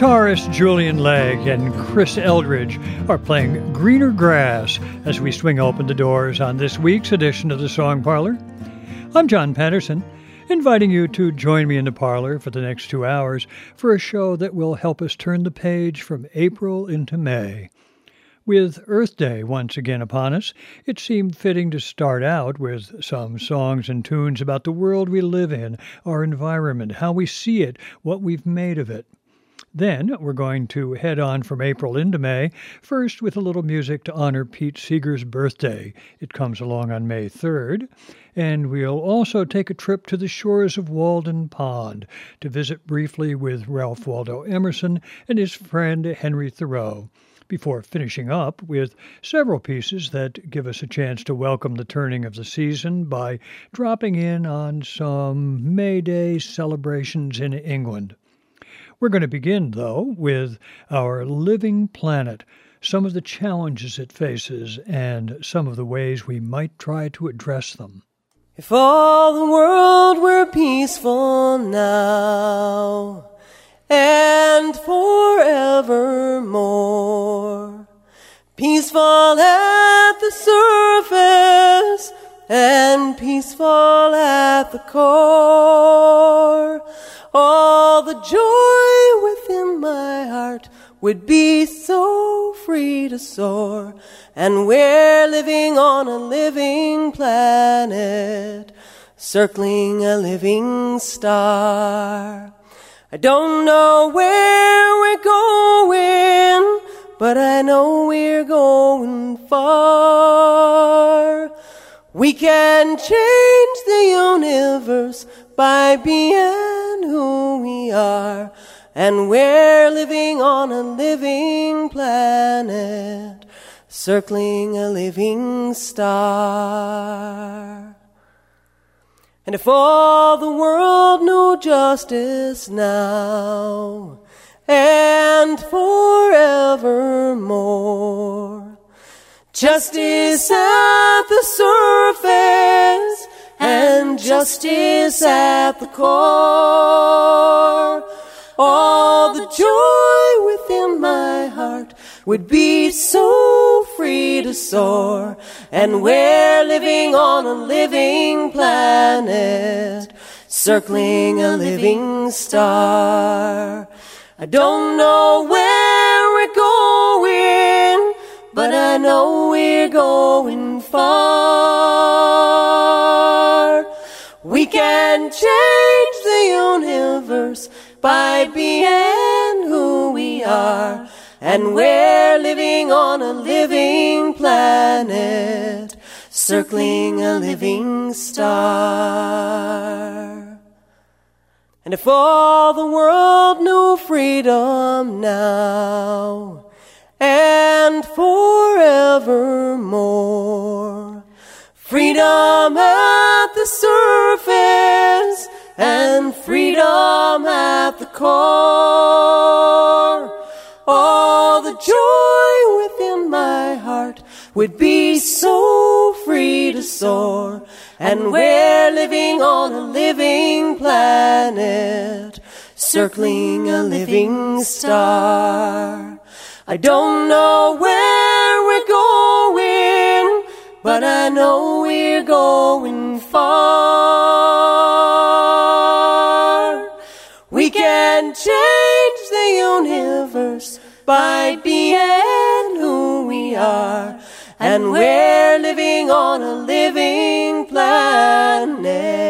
Guitarist Julian Lage and Chris Eldridge are playing Greener Grass as we swing open the doors on this week's edition of the Song Parlor. I'm John Patterson, inviting you to join me in the parlor for the next two hours for a show that will help us turn the page from April into May. With Earth Day once again upon us, it seemed fitting to start out with some songs and tunes about the world we live in, our environment, how we see it, what we've made of it. Then we're going to head on from April into May, first with a little music to honor Pete Seeger's birthday. It comes along on May 3rd. And we'll also take a trip to the shores of Walden Pond to visit briefly with Ralph Waldo Emerson and his friend Henry Thoreau before finishing up with several pieces that give us a chance to welcome the turning of the season by dropping in on some May Day celebrations in England. We're going to begin, though, with our living planet, some of the challenges it faces, and some of the ways we might try to address them. If all the world were peaceful now and forevermore, peaceful at the surface and peaceful at the core all the joy within my heart would be so free to soar. And we're living on a living planet, circling a living star. I don't know where we're going, but I know we're going far. We can change the universe by being who we are. And we're living on a living planet, circling a living star. And if all the world knew justice now and forevermore, justice at the surface and justice at the core. All the joy within my heart would be so free to soar. And we're living on a living planet, circling a living star. I don't know where we're going, but I know we're going far. We can change the universe by being who we are. And we're living on a living planet, circling a living star. And if all the world knew freedom now and forevermore, freedom at the surface and freedom at the core. All the joy within my heart would be so free to soar. And we're living on a living planet, circling a living star. I don't know where we're going, but I know we're going far. We can change the universe by being who we are. And we're living on a living planet.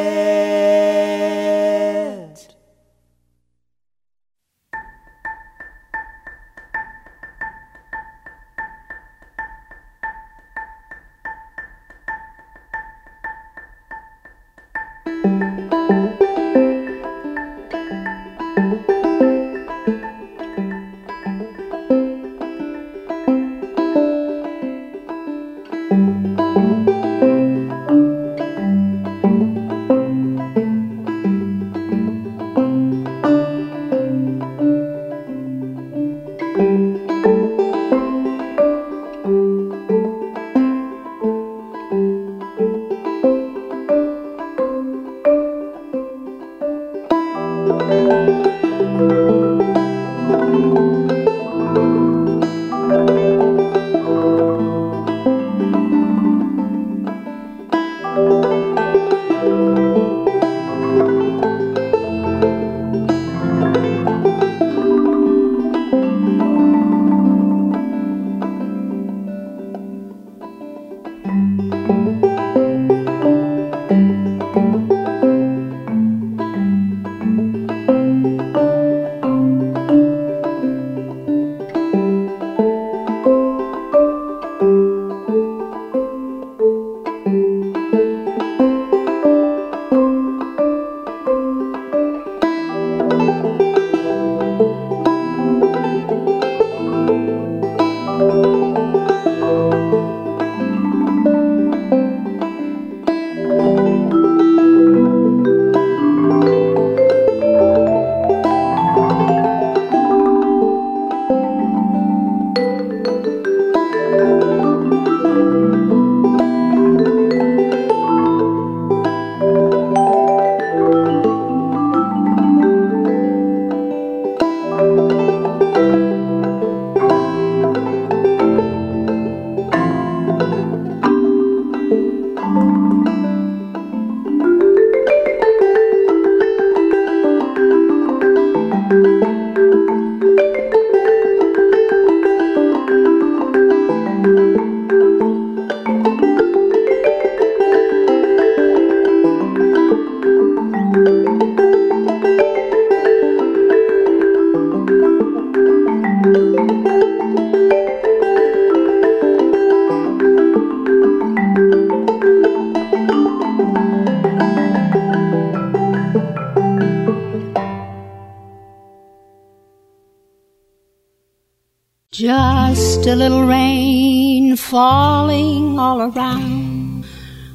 Falling all around.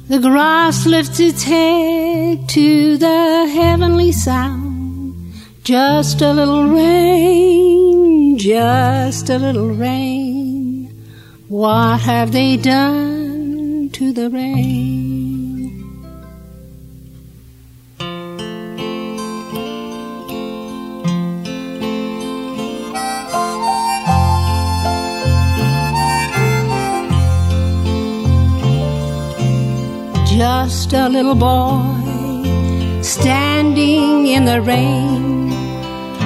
The grass lifts its head to the heavenly sound. Just a little rain, just a little rain. What have they done to the rain? Just a little boy standing in the rain,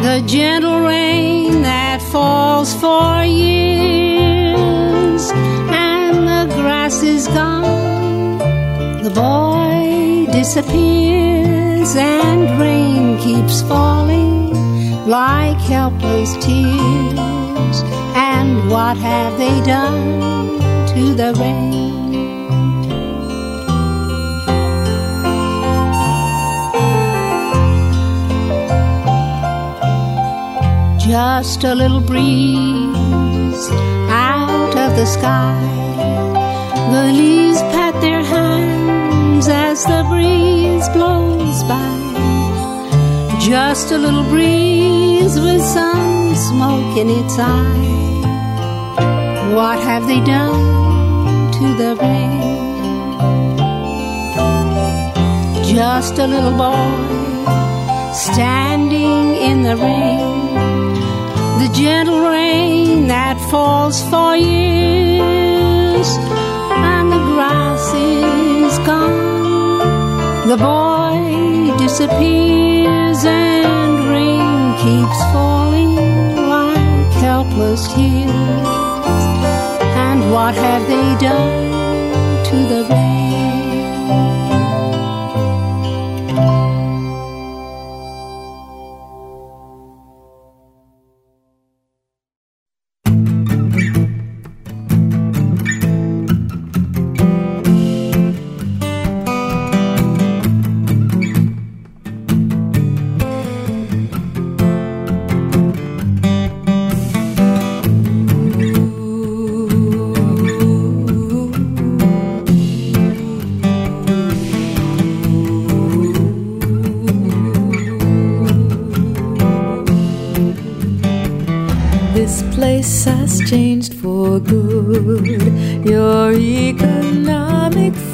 the gentle rain that falls for years, and the grass is gone. The boy disappears, and rain keeps falling like helpless tears. And what have they done to the rain? Just a little breeze out of the sky. The leaves pat their hands as the breeze blows by. Just a little breeze with some smoke in its eye. What have they done to the rain? Just a little boy standing in the rain gentle rain that falls for years, and the grass is gone. The boy disappears, and rain keeps falling like helpless tears. And what have they done to the rain?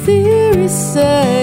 theory says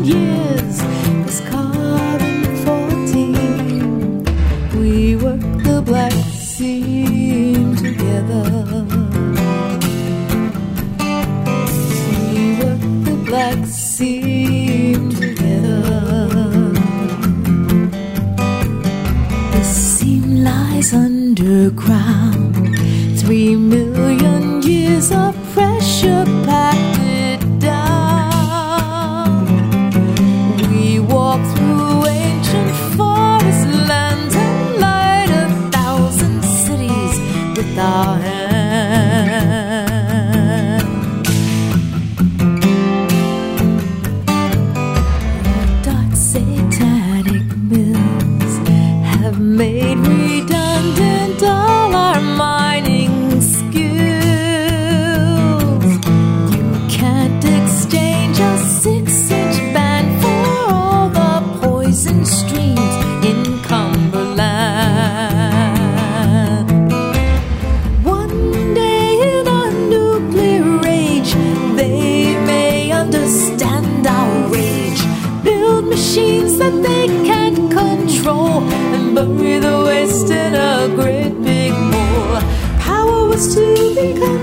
years is carbon 14. We work the black sea together. We work the black together. The seam lies underground. Three million.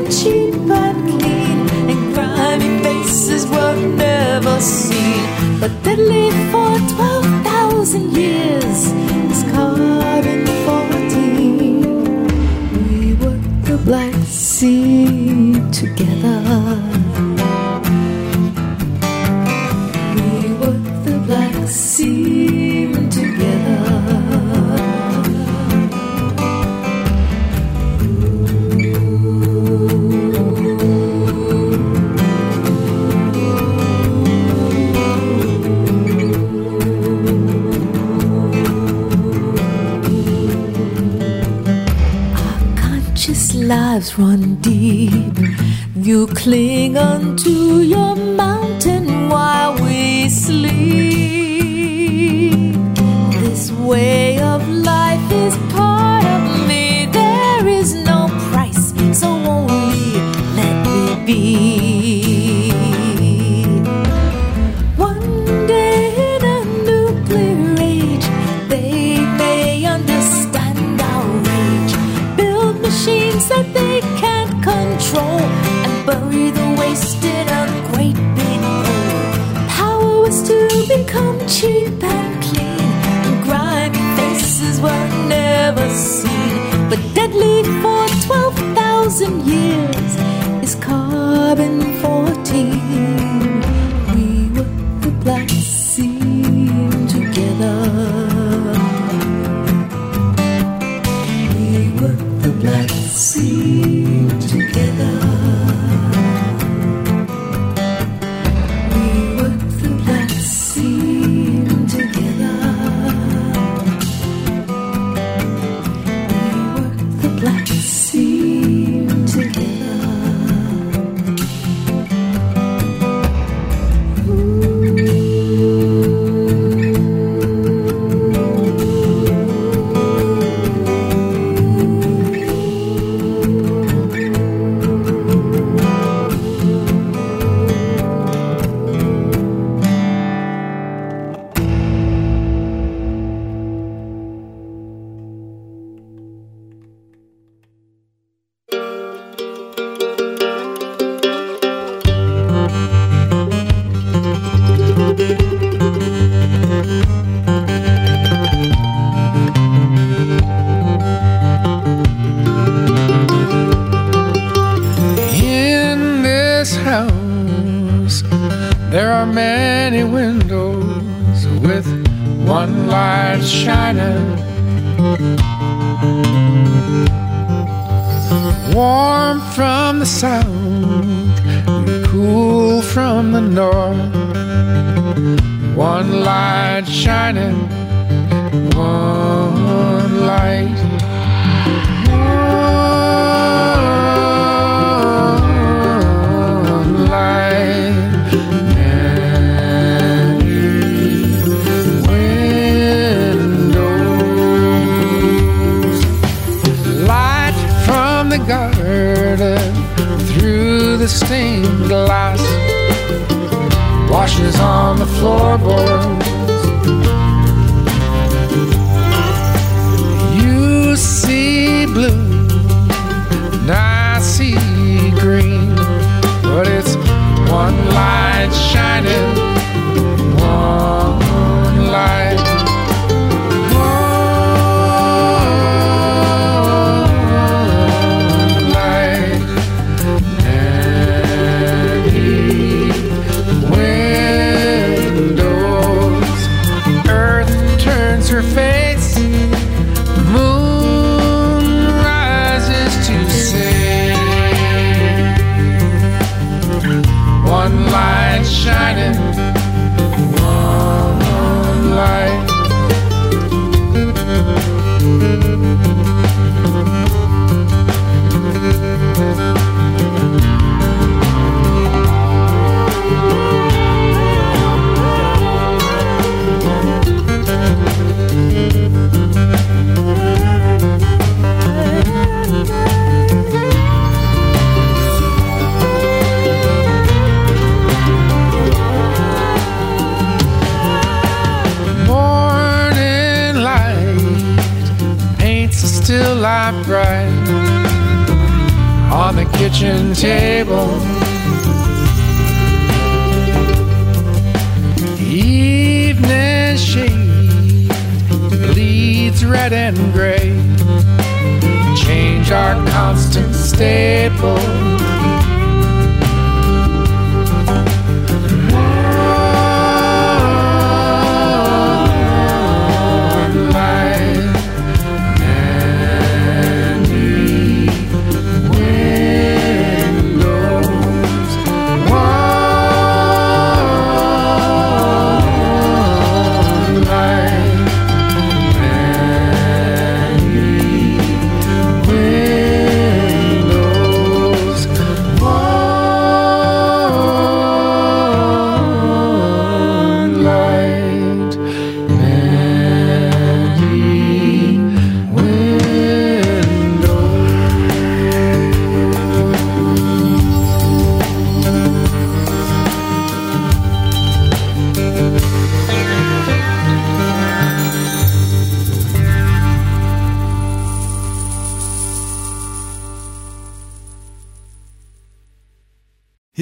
cheap and clean, and grimy faces were never seen. But deadly for twelve. run deep, you cling on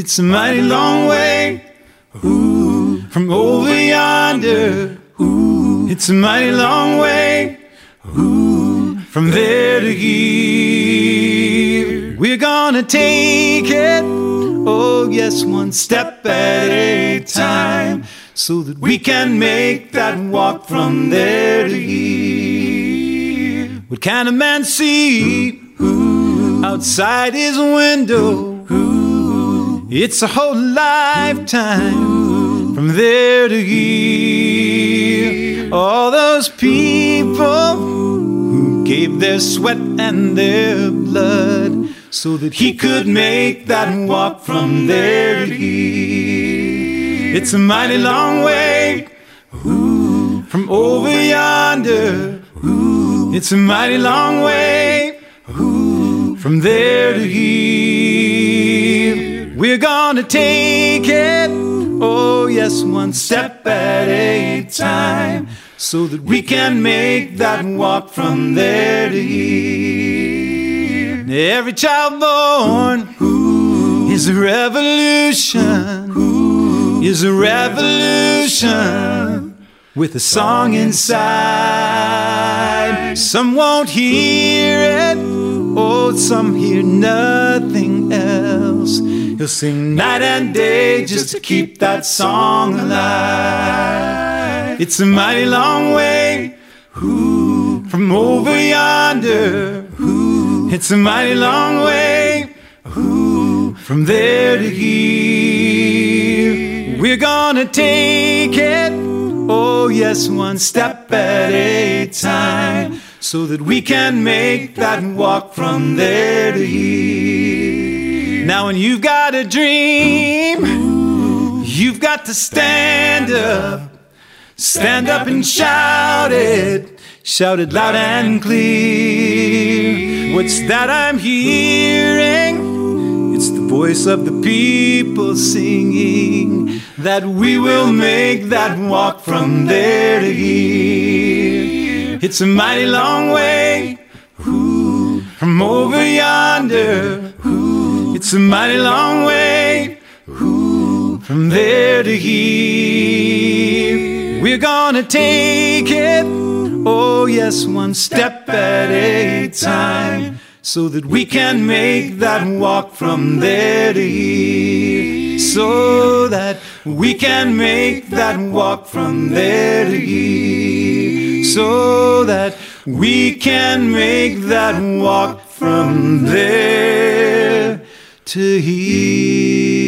It's a mighty long way. Ooh, from over yonder. Ooh, it's a mighty long way. Ooh, from there to here. We're gonna take it, oh yes, one step at a time, so that we can make that walk from there to here. What can a man see? Outside his window? It's a whole lifetime from there to here. All those people who gave their sweat and their blood so that he could make that walk from there to here. It's a mighty long way from over yonder. It's a mighty long way from there to here. We're gonna take it, oh yes, one step at a time, so that we can make that walk from there to here. Every child born is a revolution, is a revolution with a song inside. Some won't hear it, oh, some hear nothing else. He'll sing night and day just to keep that song alive. It's a mighty long way ooh, from over yonder. Ooh, it's a mighty long way ooh, from there to here. We're gonna take it, oh yes, one step at a time, so that we can make that walk from there to here. Now, when you've got a dream, you've got to stand up. Stand up and shout it. Shout it loud and clear. What's that I'm hearing? It's the voice of the people singing that we will make that walk from there to here. It's a mighty long way from over yonder. It's a mighty long way ooh, from there to here. We're gonna take it, oh yes, one step at a time, so that we can make that walk from there to here. So that we can make that walk from there to here. So that we can make that walk from there to hear.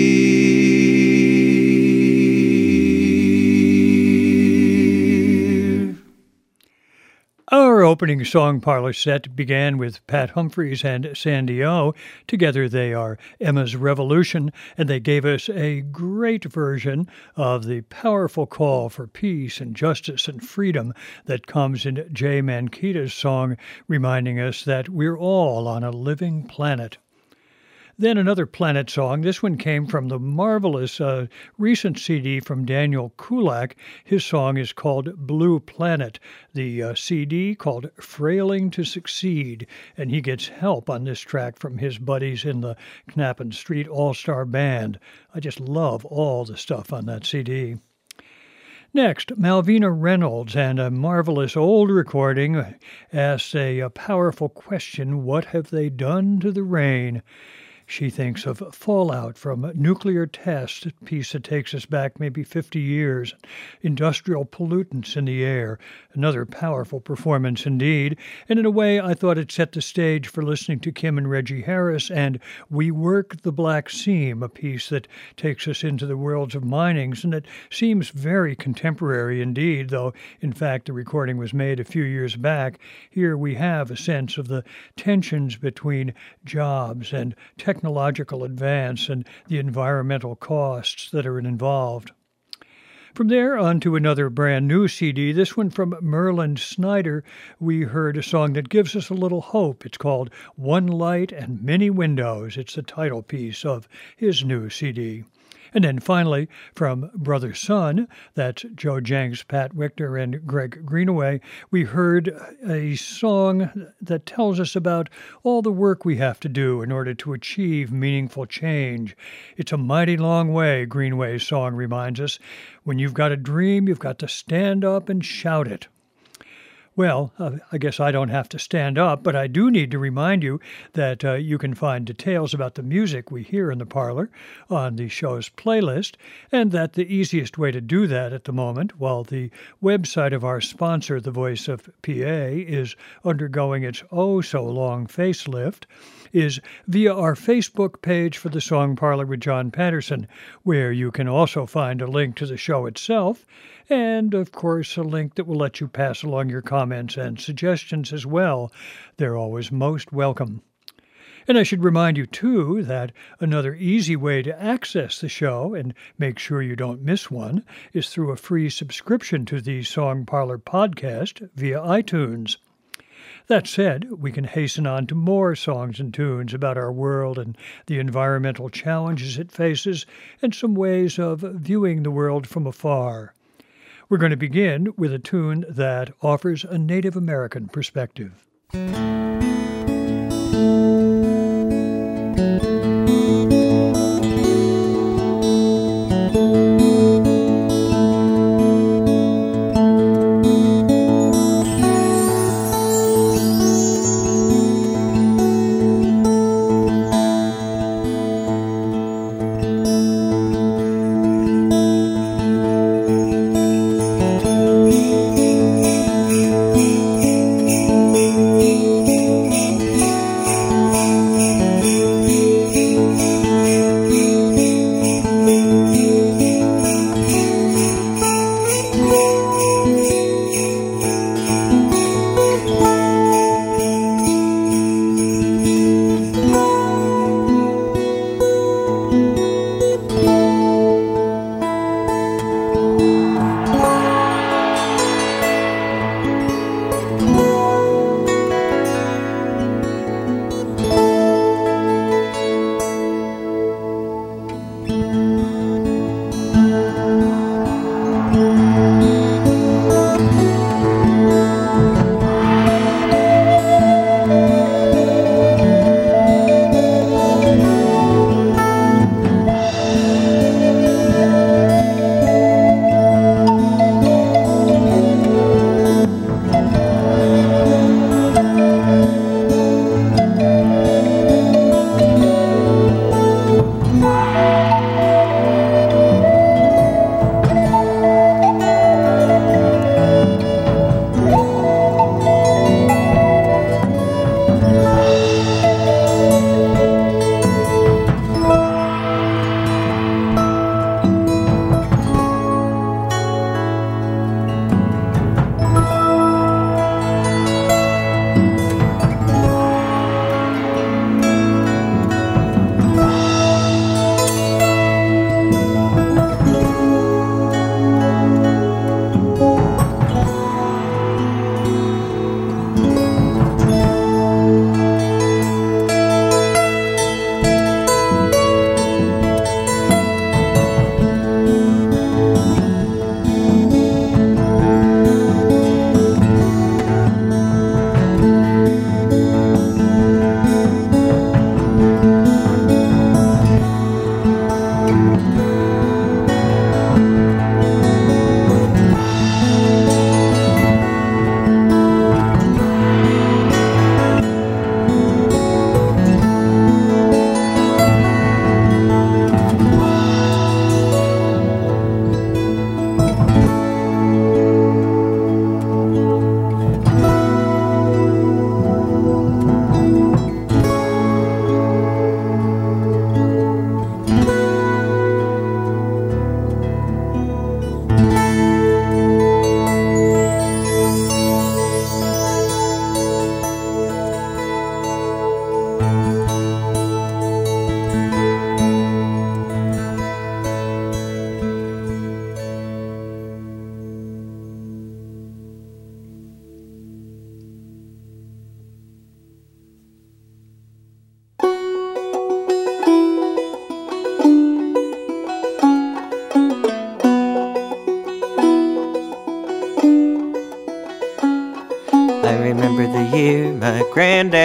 Our opening song parlor set began with Pat Humphries and Sandy O. Together they are Emma's Revolution, and they gave us a great version of the powerful call for peace and justice and freedom that comes in Jay Mankita's song, reminding us that we're all on a living planet. Then another Planet song. This one came from the marvelous uh, recent CD from Daniel Kulak. His song is called Blue Planet. The uh, CD called Frailing to Succeed. And he gets help on this track from his buddies in the Knappen Street All Star Band. I just love all the stuff on that CD. Next, Malvina Reynolds and a marvelous old recording asks a, a powerful question What have they done to the rain? She thinks of fallout from nuclear tests, a piece that takes us back maybe 50 years, industrial pollutants in the air, another powerful performance indeed. And in a way, I thought it set the stage for listening to Kim and Reggie Harris and We Work the Black Seam, a piece that takes us into the worlds of minings and that seems very contemporary indeed, though in fact the recording was made a few years back. Here we have a sense of the tensions between jobs and technology technological advance and the environmental costs that are involved. From there on to another brand new CD, this one from Merlin Snyder. We heard a song that gives us a little hope. It's called One Light and Many Windows. It's the title piece of his new CD. And then finally, from Brother Sun, that's Joe Jencks, Pat Wictor, and Greg Greenway, we heard a song that tells us about all the work we have to do in order to achieve meaningful change. It's a mighty long way, Greenway's song reminds us. When you've got a dream, you've got to stand up and shout it. Well, uh, I guess I don't have to stand up, but I do need to remind you that uh, you can find details about the music we hear in the parlor on the show's playlist, and that the easiest way to do that at the moment, while the website of our sponsor, The Voice of PA, is undergoing its oh so long facelift, is via our Facebook page for the Song Parlor with John Patterson, where you can also find a link to the show itself and of course a link that will let you pass along your comments and suggestions as well. They're always most welcome. And I should remind you, too, that another easy way to access the show and make sure you don't miss one is through a free subscription to the Song Parlor podcast via iTunes. That said, we can hasten on to more songs and tunes about our world and the environmental challenges it faces and some ways of viewing the world from afar. We're going to begin with a tune that offers a Native American perspective.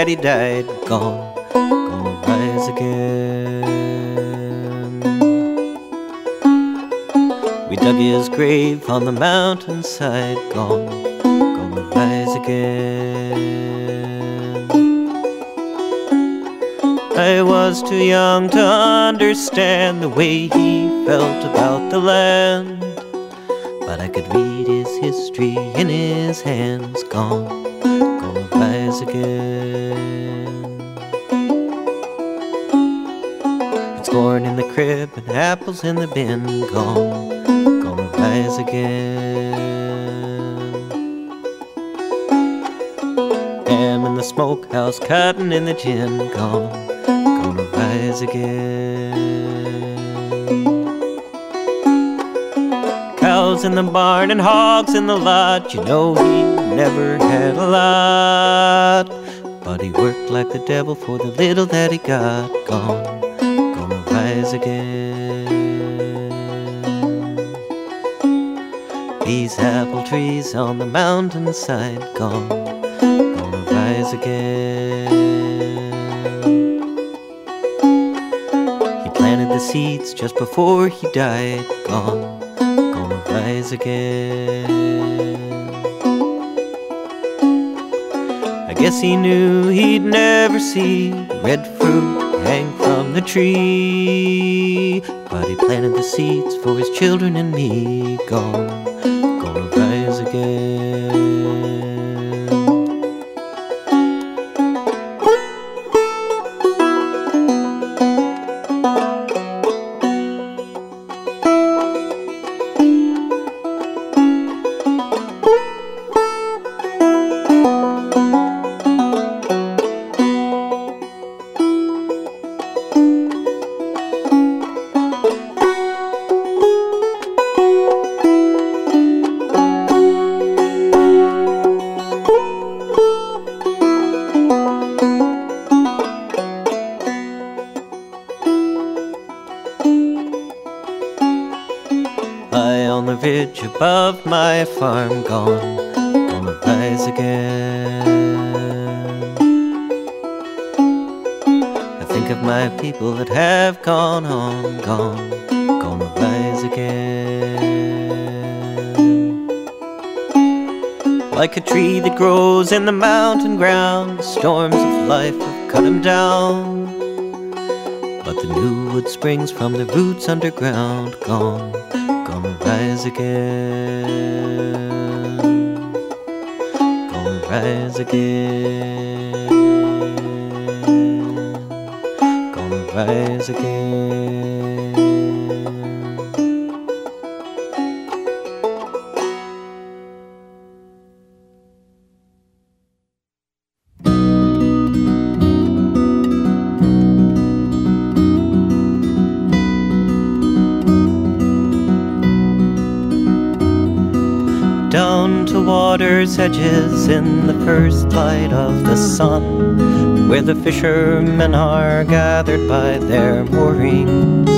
Granddaddy died. Gone, gonna rise again. We dug his grave on the mountainside. Gone, gonna rise again. I was too young to understand the way he felt about the land. But I could read his history in his hands. Gone, apples in the bin. Gone, gonna rise again. Ham in the smokehouse, cotton in the gin. Gone, gonna rise again. Cows in the barn and hogs in the lot. You know he never had a lot. But he worked like the devil for the little that he got. Gone, on the mountainside. Gone, gonna rise again. He planted the seeds just before he died. Gone, gonna rise again. I guess he knew he'd never see red fruit hang from the tree. But he planted the seeds for his children my farm, gone, gonna rise again. I think of my people that have gone on, gone, gonna rise again. Like a tree that grows in the mountain ground, the storms of life have cut him down. But the new wood springs from the roots underground, gone, gonna rise again. Again. Gonna rise again. Are gathered by their moorings.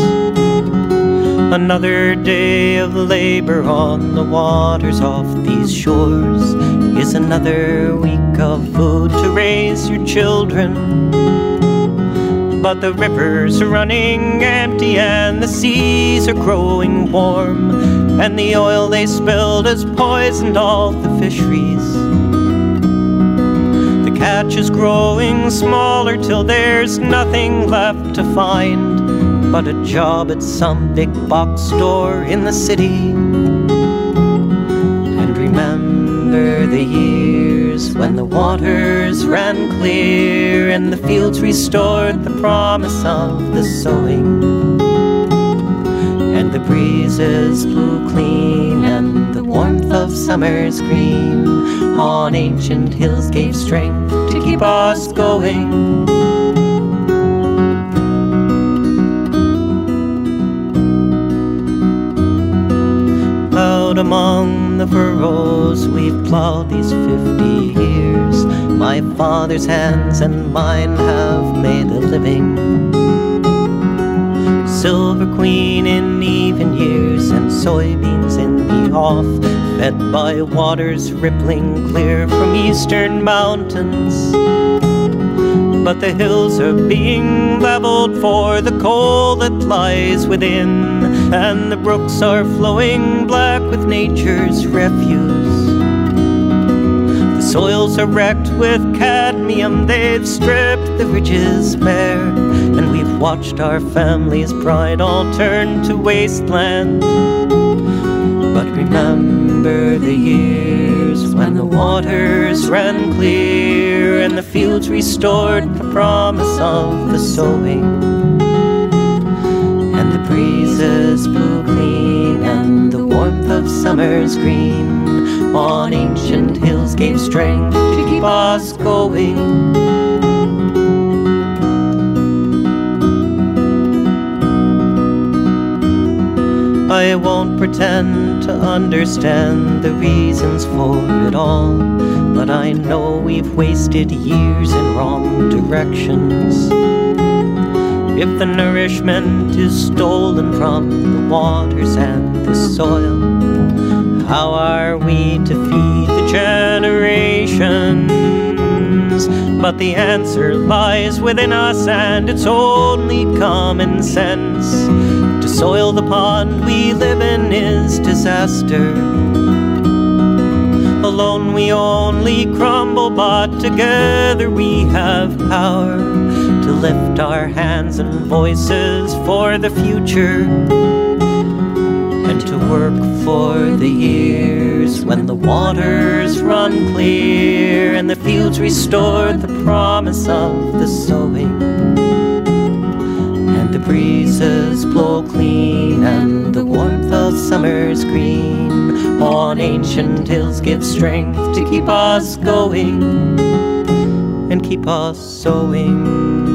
Another day of labor on the waters off these shores is another week of food to raise your children. But the rivers are running empty and the seas are growing warm, and the oil they spilled has poisoned all the fisheries. The catch is growing smaller till there's nothing left to find but a job at some big box store in the city. And remember the years when the waters ran clear and the fields restored the promise of the sowing. And the breezes blew clean and the warmth of summer's green on ancient hills gave strength keep us going. Out among the furrows we've plowed these fifty years. My father's hands and mine have made a living. Silver Queen in even years and soybeans in the off, fed by waters rippling clear from eastern mountains. But the hills are being leveled for the coal that lies within, and the brooks are flowing black with nature's refuse. The soils are wrecked with cadmium, they've stripped the ridges bare, and we've watched our family's pride all turn to wasteland. But remember the years when the waters ran clear and the fields restored the promise of the sowing. And the breezes blew clean and the warmth of summer's green on ancient hills gave strength to keep us going. I won't pretend to understand the reasons for it all, but I know we've wasted years in wrong directions. If the nourishment is stolen from the waters and the soil, how are we to feed the generations? But the answer lies within us, and it's only common sense. Soil the pond we live in is disaster. Alone we only crumble, but together we have power to lift our hands and voices for the future and to work for the years when the waters run clear and the fields restore the promise of the sowing breezes blow clean and the warmth of summer's green. On ancient hills give strength to keep us going and keep us sowing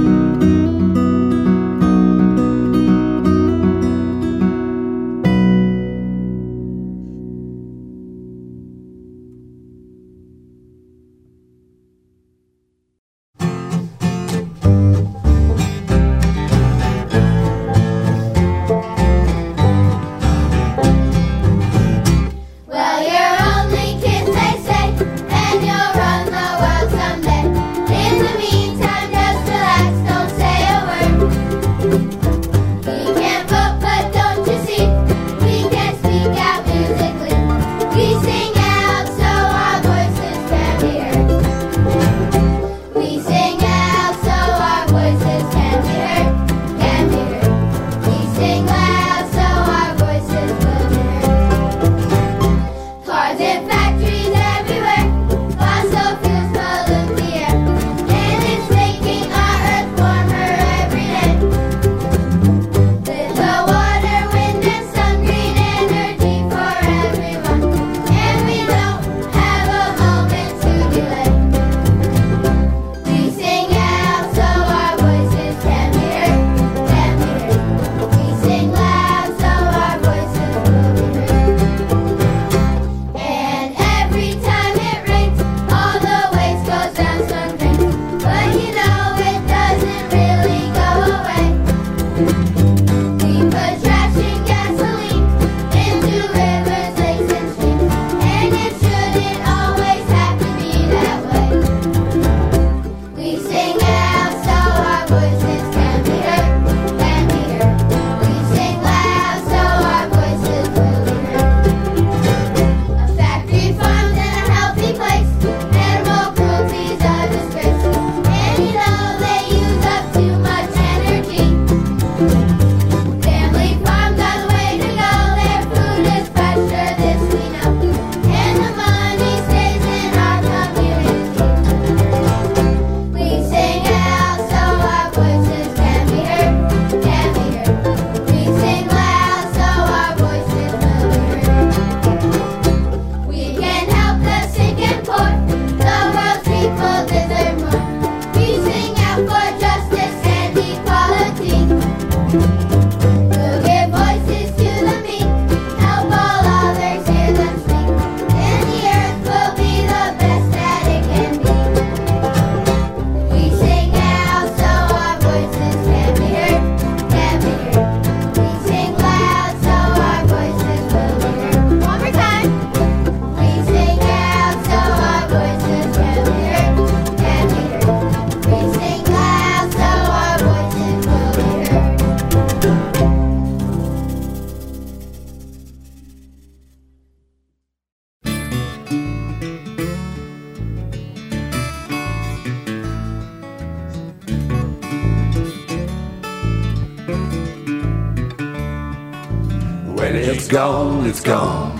it's gone.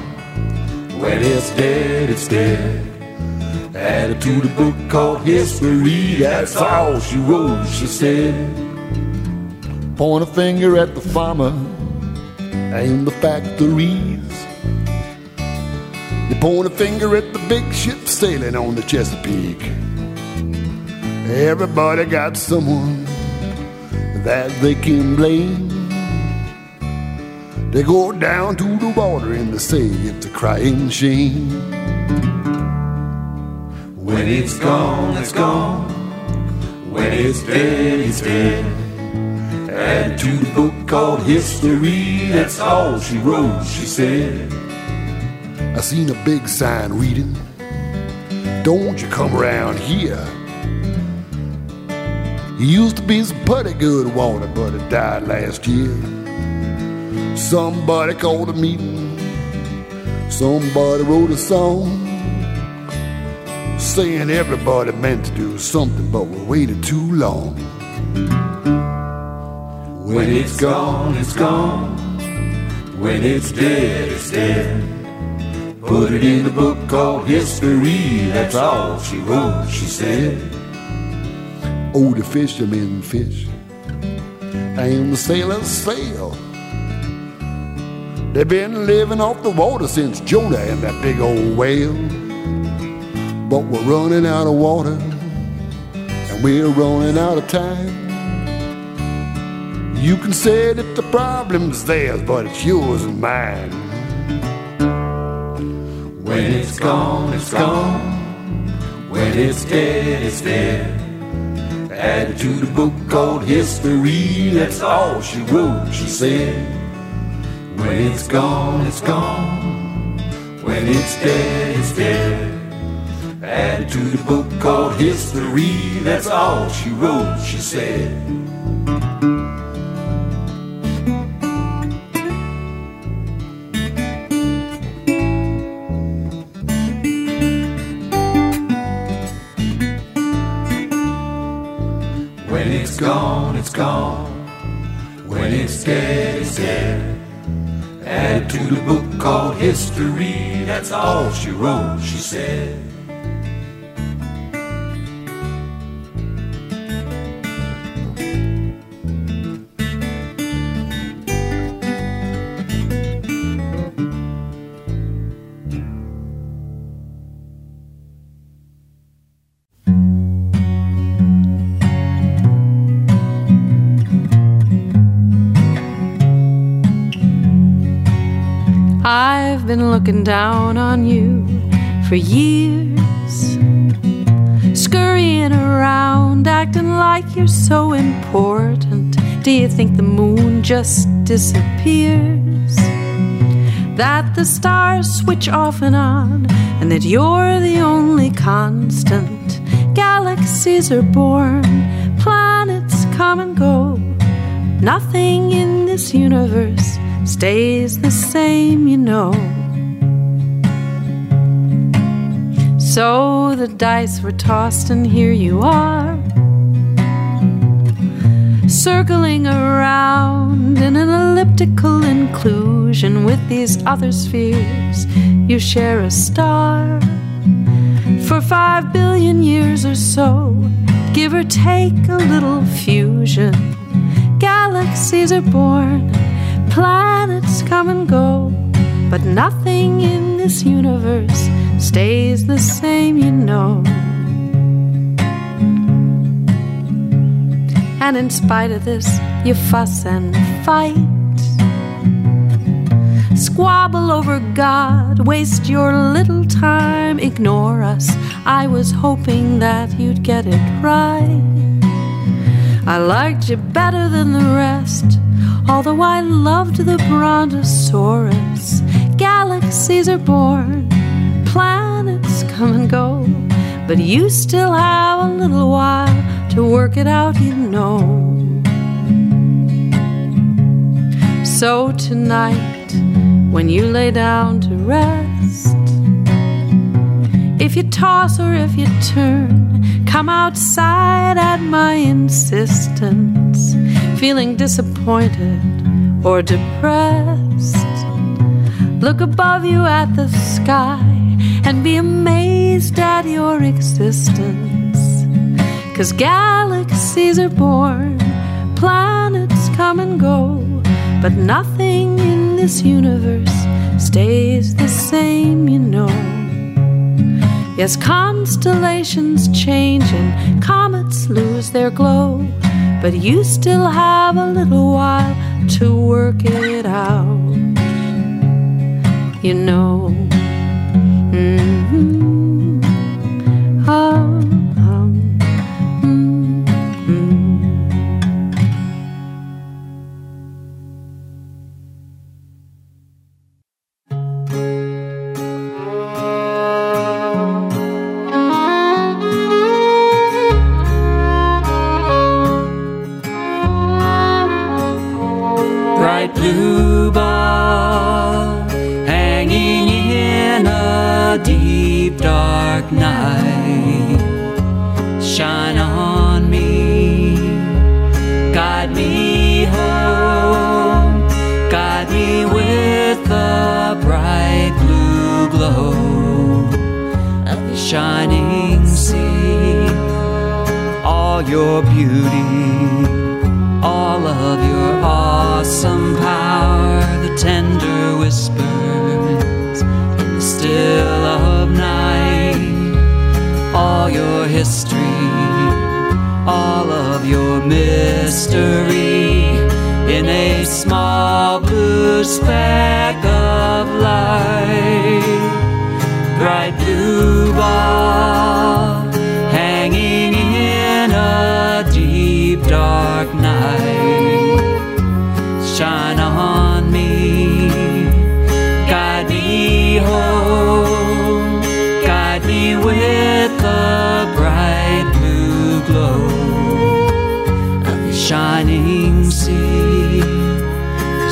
When it's dead, it's dead. Added to the book called history, that's all she wrote, she said. Point a finger at the farmer and the factories. You point a finger at the big ship sailing on the Chesapeake. Everybody got someone that they can blame. They go down to the water and they say it's a crying shame. When it's gone, it's gone. When it's dead, it's dead. Add to the book called History, that's all she wrote, she said. I seen a big sign reading, Don't you come around here. He used to be some pretty good water, but it died last year. Somebody called a meeting, somebody wrote a song, saying everybody meant to do something, but we waited too long. When it's gone, it's gone. When it's dead, it's dead. Put it in the book called history, that's all she wrote, she said. Oh, the fishermen fish, and the sailors sail. They've been living off the water since Jonah and that big old whale. But we're running out of water, and we're running out of time. You can say that the problem's theirs, but it's yours and mine. When it's gone, it's gone. When it's dead, it's dead. Added to the book called history, that's all she wrote, she said. When it's gone, it's gone. When it's dead, it's dead. Added to the book called history, that's all she wrote, she said. When it's gone, it's gone. The book called history, that's all she wrote, she said. Been looking down on you for years. Scurrying around, acting like you're so important. Do you think the moon just disappears? That the stars switch off and on, and that you're the only constant. Galaxies are born, planets come and go. Nothing in this universe stays the same, you know. So the dice were tossed, and here you are, circling around in an elliptical inclusion with these other spheres. You share a star for five billion years or so, give or take a little fusion. Galaxies are born planets come and go, but nothing in this universe stays the same, you know. And in spite of this, you fuss and fight. Squabble over God, waste your little time, ignore us. I was hoping that you'd get it right. I liked you better than the rest. Although I loved the Brontosaurus, galaxies are born, planets come and go, but you still have a little while to work it out, you know. So tonight, when you lay down to rest, if you toss or if you turn, come outside at my insistence feeling disappointed or depressed. Look above you at the sky and be amazed at your existence. Cause galaxies are born, planets come and go, but nothing in this universe stays the same, you know. Yes, constellations change and comets lose their glow, but you still have a little while to work it out. You know. Mm-hmm.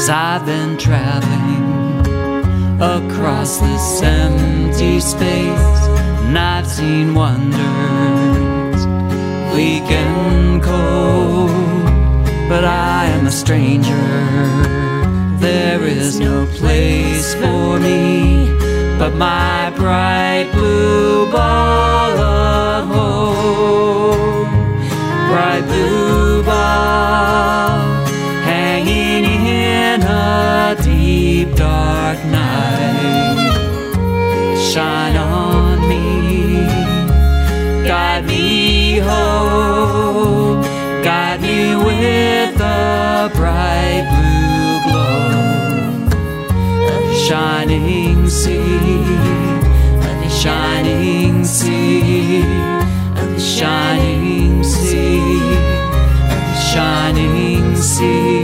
Cause I've been traveling across this empty space, and I've seen wonders weak and cold. But I am a stranger. There is no place for me but my bright blue ball of home. Bright blue ball deep dark night. Shine on me, guide me home, guide me with the bright blue glow. Of the shining sea, of the shining sea, of the shining sea, of the shining sea.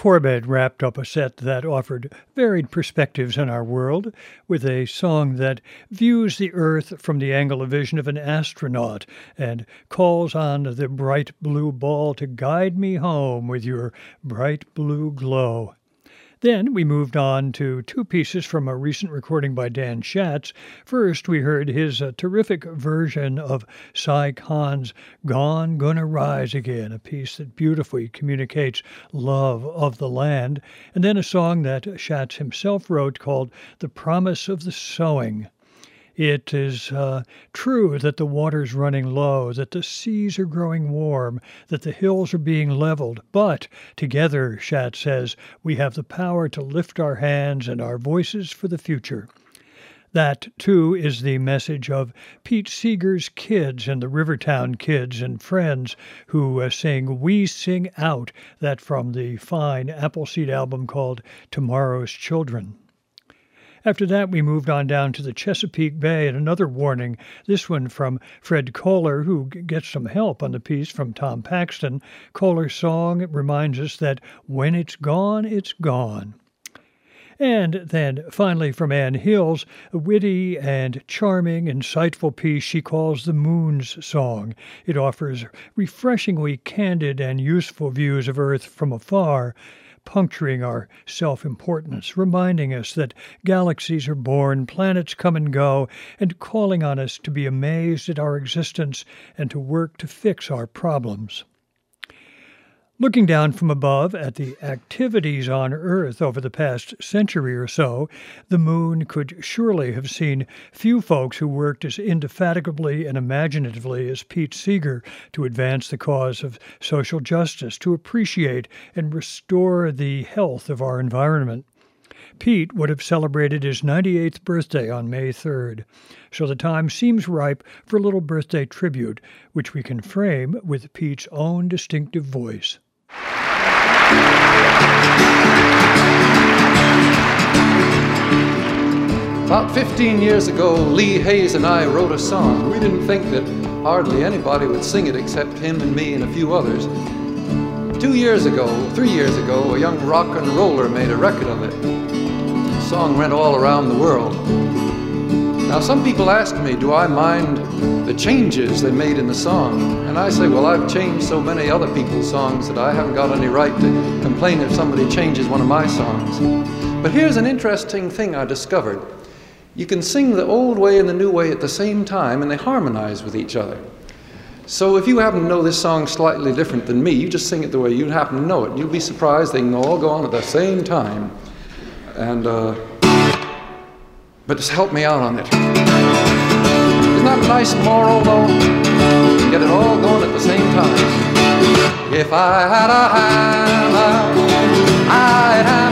Corbett wrapped up a set that offered varied perspectives on our world with a song that views the Earth from the angle of vision of an astronaut and calls on the bright blue ball to guide me home with your bright blue glow. Then we moved on to two pieces from a recent recording by Dan Schatz. First, we heard his uh, terrific version of Si Kahn's Gone Gonna Rise Again, a piece that beautifully communicates love of the land, and then a song that Schatz himself wrote called The Promise of the Sowing. It is uh, true that the water's running low, that the seas are growing warm, that the hills are being leveled, but together, Schatz says, we have the power to lift our hands and our voices for the future. That, too, is the message of Pete Seeger's kids and the Rivertown kids and friends who uh, sing We Sing Out, that from the fine Appleseed album called Tomorrow's Children. After that, we moved on down to the Chesapeake Bay and another warning, this one from Fred Kohler, who gets some help on the piece from Tom Paxton. Kohler's song reminds us that when it's gone, it's gone. And then finally from Ann Hills, a witty and charming, insightful piece she calls the Moon's Song. It offers refreshingly candid and useful views of Earth from afar puncturing our self importance, reminding us that galaxies are born, planets come and go, and calling on us to be amazed at our existence and to work to fix our problems. Looking down from above at the activities on Earth over the past century or so, the moon could surely have seen few folks who worked as indefatigably and imaginatively as Pete Seeger to advance the cause of social justice, to appreciate and restore the health of our environment. Pete would have celebrated his 98th birthday on May 3rd, so the time seems ripe for a little birthday tribute, which we can frame with Pete's own distinctive voice. About 15 years ago, Lee Hays and I wrote a song. We didn't think that hardly anybody would sing it except him and me and a few others. Two years ago, three years ago, a young rock and roller made a record of it. The song went all around the world. Now, some people ask me, do I mind the changes they made in the song? And I say, well, I've changed so many other people's songs that I haven't got any right to complain if somebody changes one of my songs. But here's an interesting thing I discovered. You can sing the old way and the new way at the same time, and they harmonize with each other. So if you happen to know this song slightly different than me, you just sing it the way you happen to know it. You'll be surprised they can all go on at the same time. And, uh, but just help me out on it. A nice moral, though? Get it all going at the same time. If I had a hammer, I'd hammer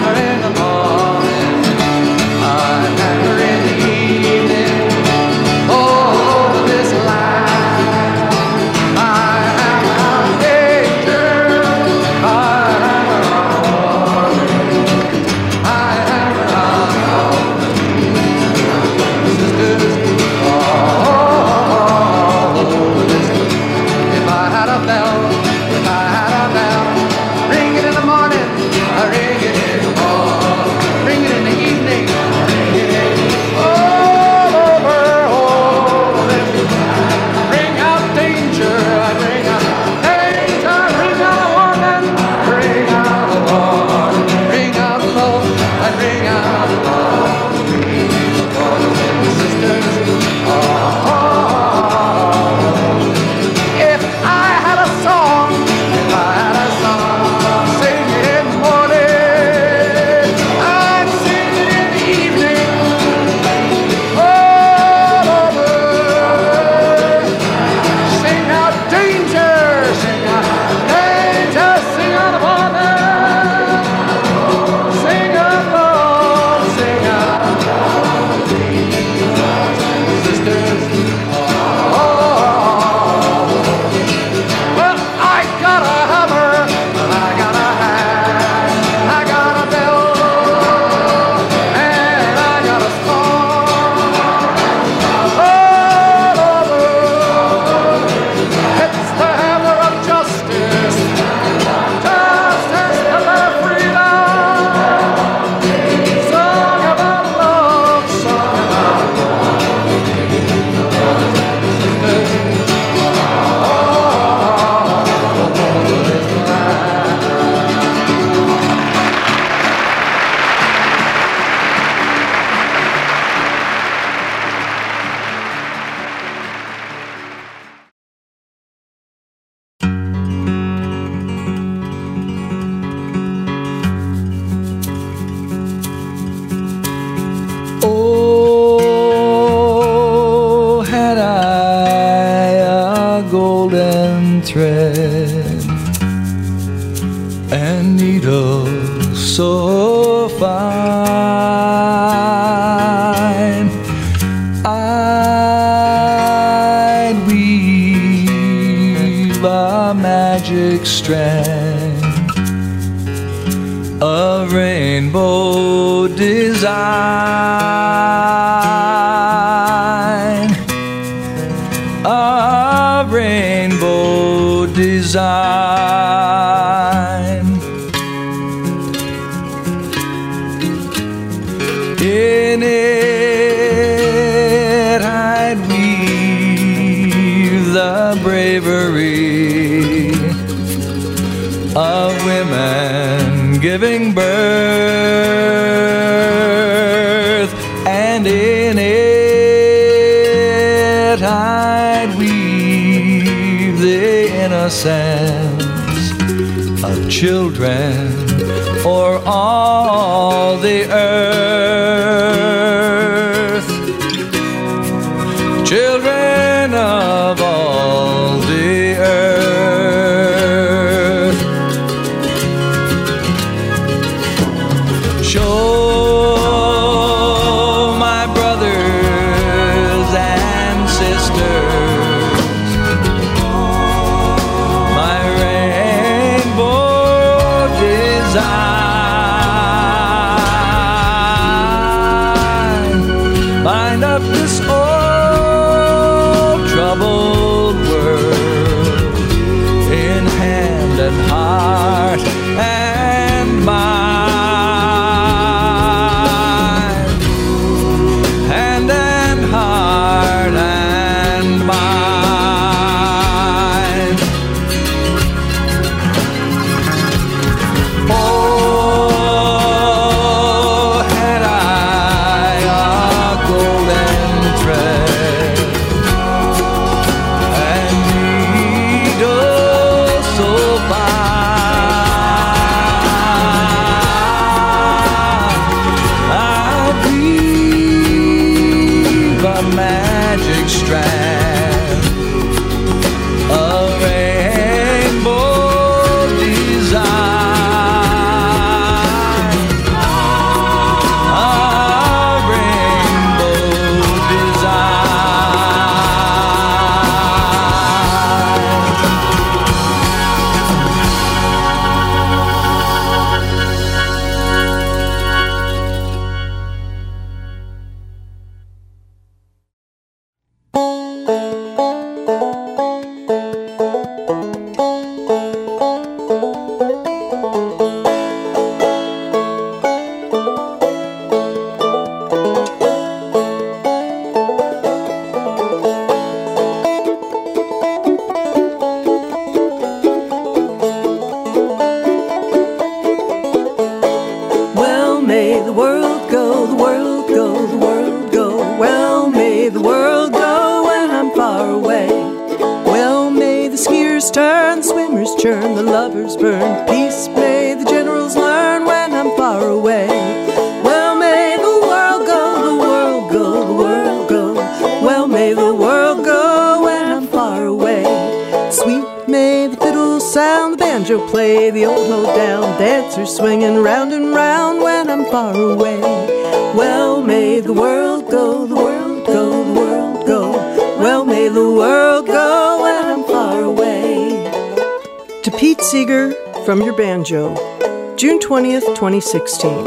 banjo, June 20th, 2016.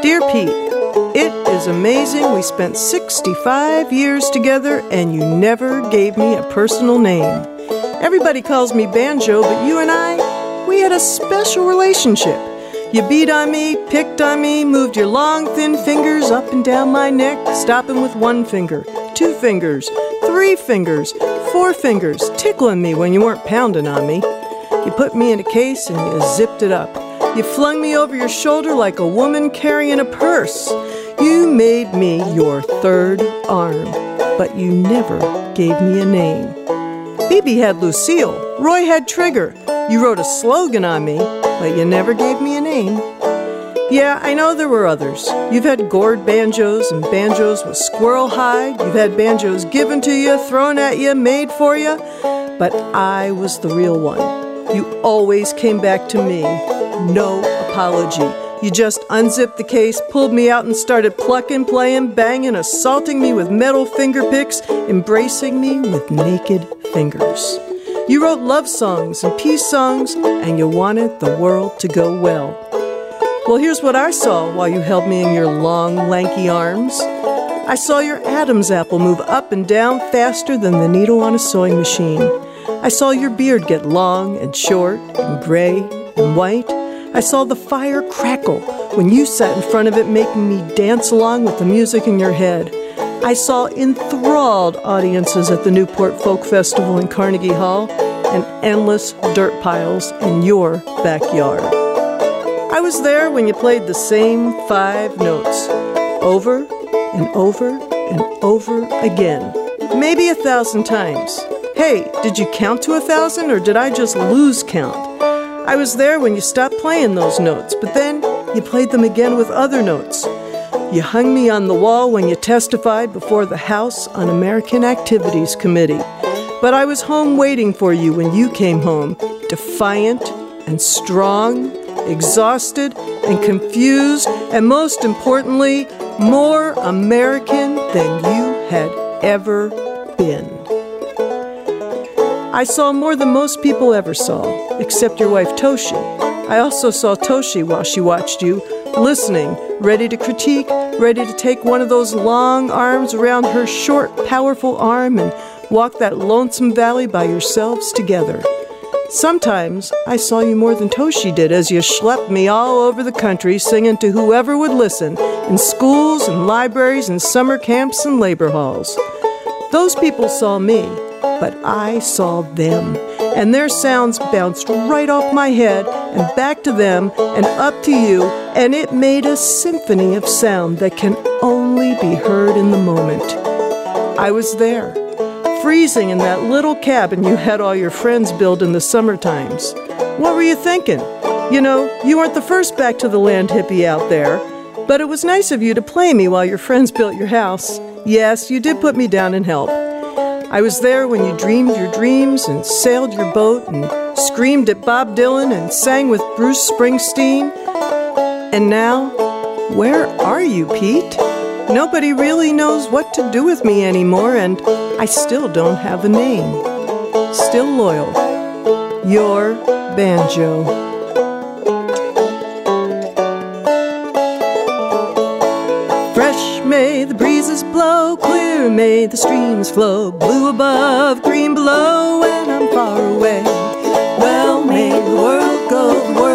Dear Pete, it is amazing we spent 65 years together and you never gave me a personal name. Everybody calls me Banjo, but you and I, we had a special relationship. You beat on me, picked on me, moved your long, thin fingers up and down my neck, stopping with one finger, two fingers, three fingers, four fingers, tickling me when you weren't pounding on me. You put me in a case and you zipped it up. You flung me over your shoulder like a woman carrying a purse. You made me your third arm, but you never gave me a name. Phoebe had Lucille. Roy had Trigger. You wrote a slogan on me, but you never gave me a name. Yeah, I know there were others. You've had gourd banjos and banjos with squirrel hide. You've had banjos given to you, thrown at you, made for you. but I was the real one. You always came back to me. No apology. You just unzipped the case, pulled me out, and started plucking, playing, banging, assaulting me with metal finger picks, embracing me with naked fingers. You wrote love songs and peace songs, and you wanted the world to go well. Well, here's what I saw while you held me in your long, lanky arms. I saw your Adam's apple move up and down faster than the needle on a sewing machine. I saw your beard get long and short and gray and white. I saw the fire crackle when you sat in front of it, making me dance along with the music in your head. I saw enthralled audiences at the Newport Folk Festival in Carnegie Hall and endless dirt piles in your backyard. I was there when you played the same five notes over and over and over again, maybe a thousand times. Hey, did you count to a thousand or did I just lose count? I was there when you stopped playing those notes, but then you played them again with other notes. You hung me on the wall when you testified before the House Un-American Activities Committee. But I was home waiting for you when you came home, defiant and strong, exhausted and confused, and most importantly, more American than you had ever been. I saw more than most people ever saw, except your wife Toshi. I also saw Toshi while she watched you, listening, ready to critique, ready to take one of those long arms around her short, powerful arm and walk that lonesome valley by yourselves together. Sometimes I saw you more than Toshi did as you schlepped me all over the country singing to whoever would listen in schools and libraries and summer camps and labor halls. Those people saw me, but I saw them. And their sounds bounced right off my head and back to them and up to you, and it made a symphony of sound that can only be heard in the moment. I was there, freezing in that little cabin you had all your friends build in the summer times. What were you thinking? You know, you weren't the first back to the land hippie out there, but it was nice of you to play me while your friends built your house. Yes, you did put me down and help. I was there when you dreamed your dreams and sailed your boat and screamed at Bob Dylan and sang with Bruce Springsteen. And now, where are you, Pete? Nobody really knows what to do with me anymore, and I still don't have a name. Still loyal. Your banjo. Clear may the streams flow, blue above, green below, when I'm far away. Well may the world go, the world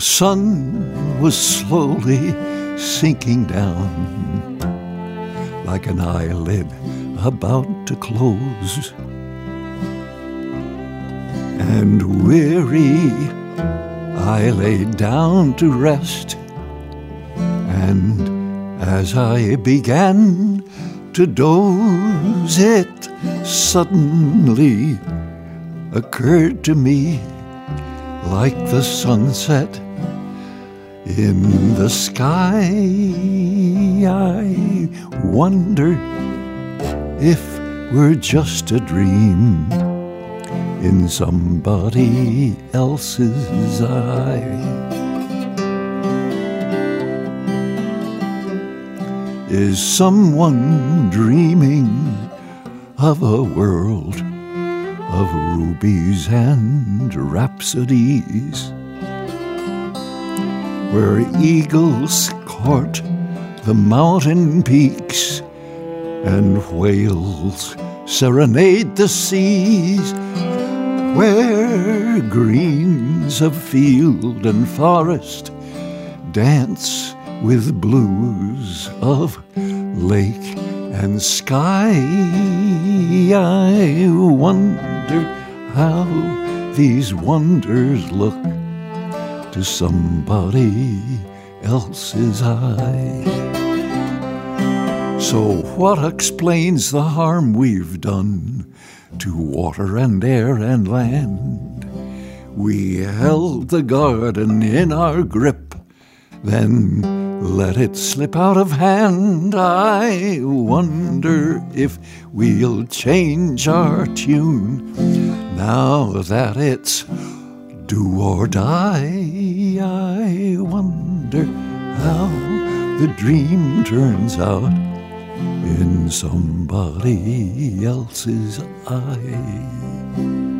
The sun was slowly sinking down like an eyelid about to close. And weary, I lay down to rest. And as I began to doze, it suddenly occurred to me like the sunset in the sky. I wonder if we're just a dream in somebody else's eye. Is someone dreaming of a world of rubies and rhapsodies? Where eagles court the mountain peaks and whales serenade the seas, where greens of field and forest dance with blues of lake and sky. I wonder how these wonders look to somebody else's eye. So, what explains the harm we've done to water and air and land? We held the garden in our grip, then let it slip out of hand. I wonder if we'll change our tune now that it's do or die. I wonder how the dream turns out in somebody else's eye.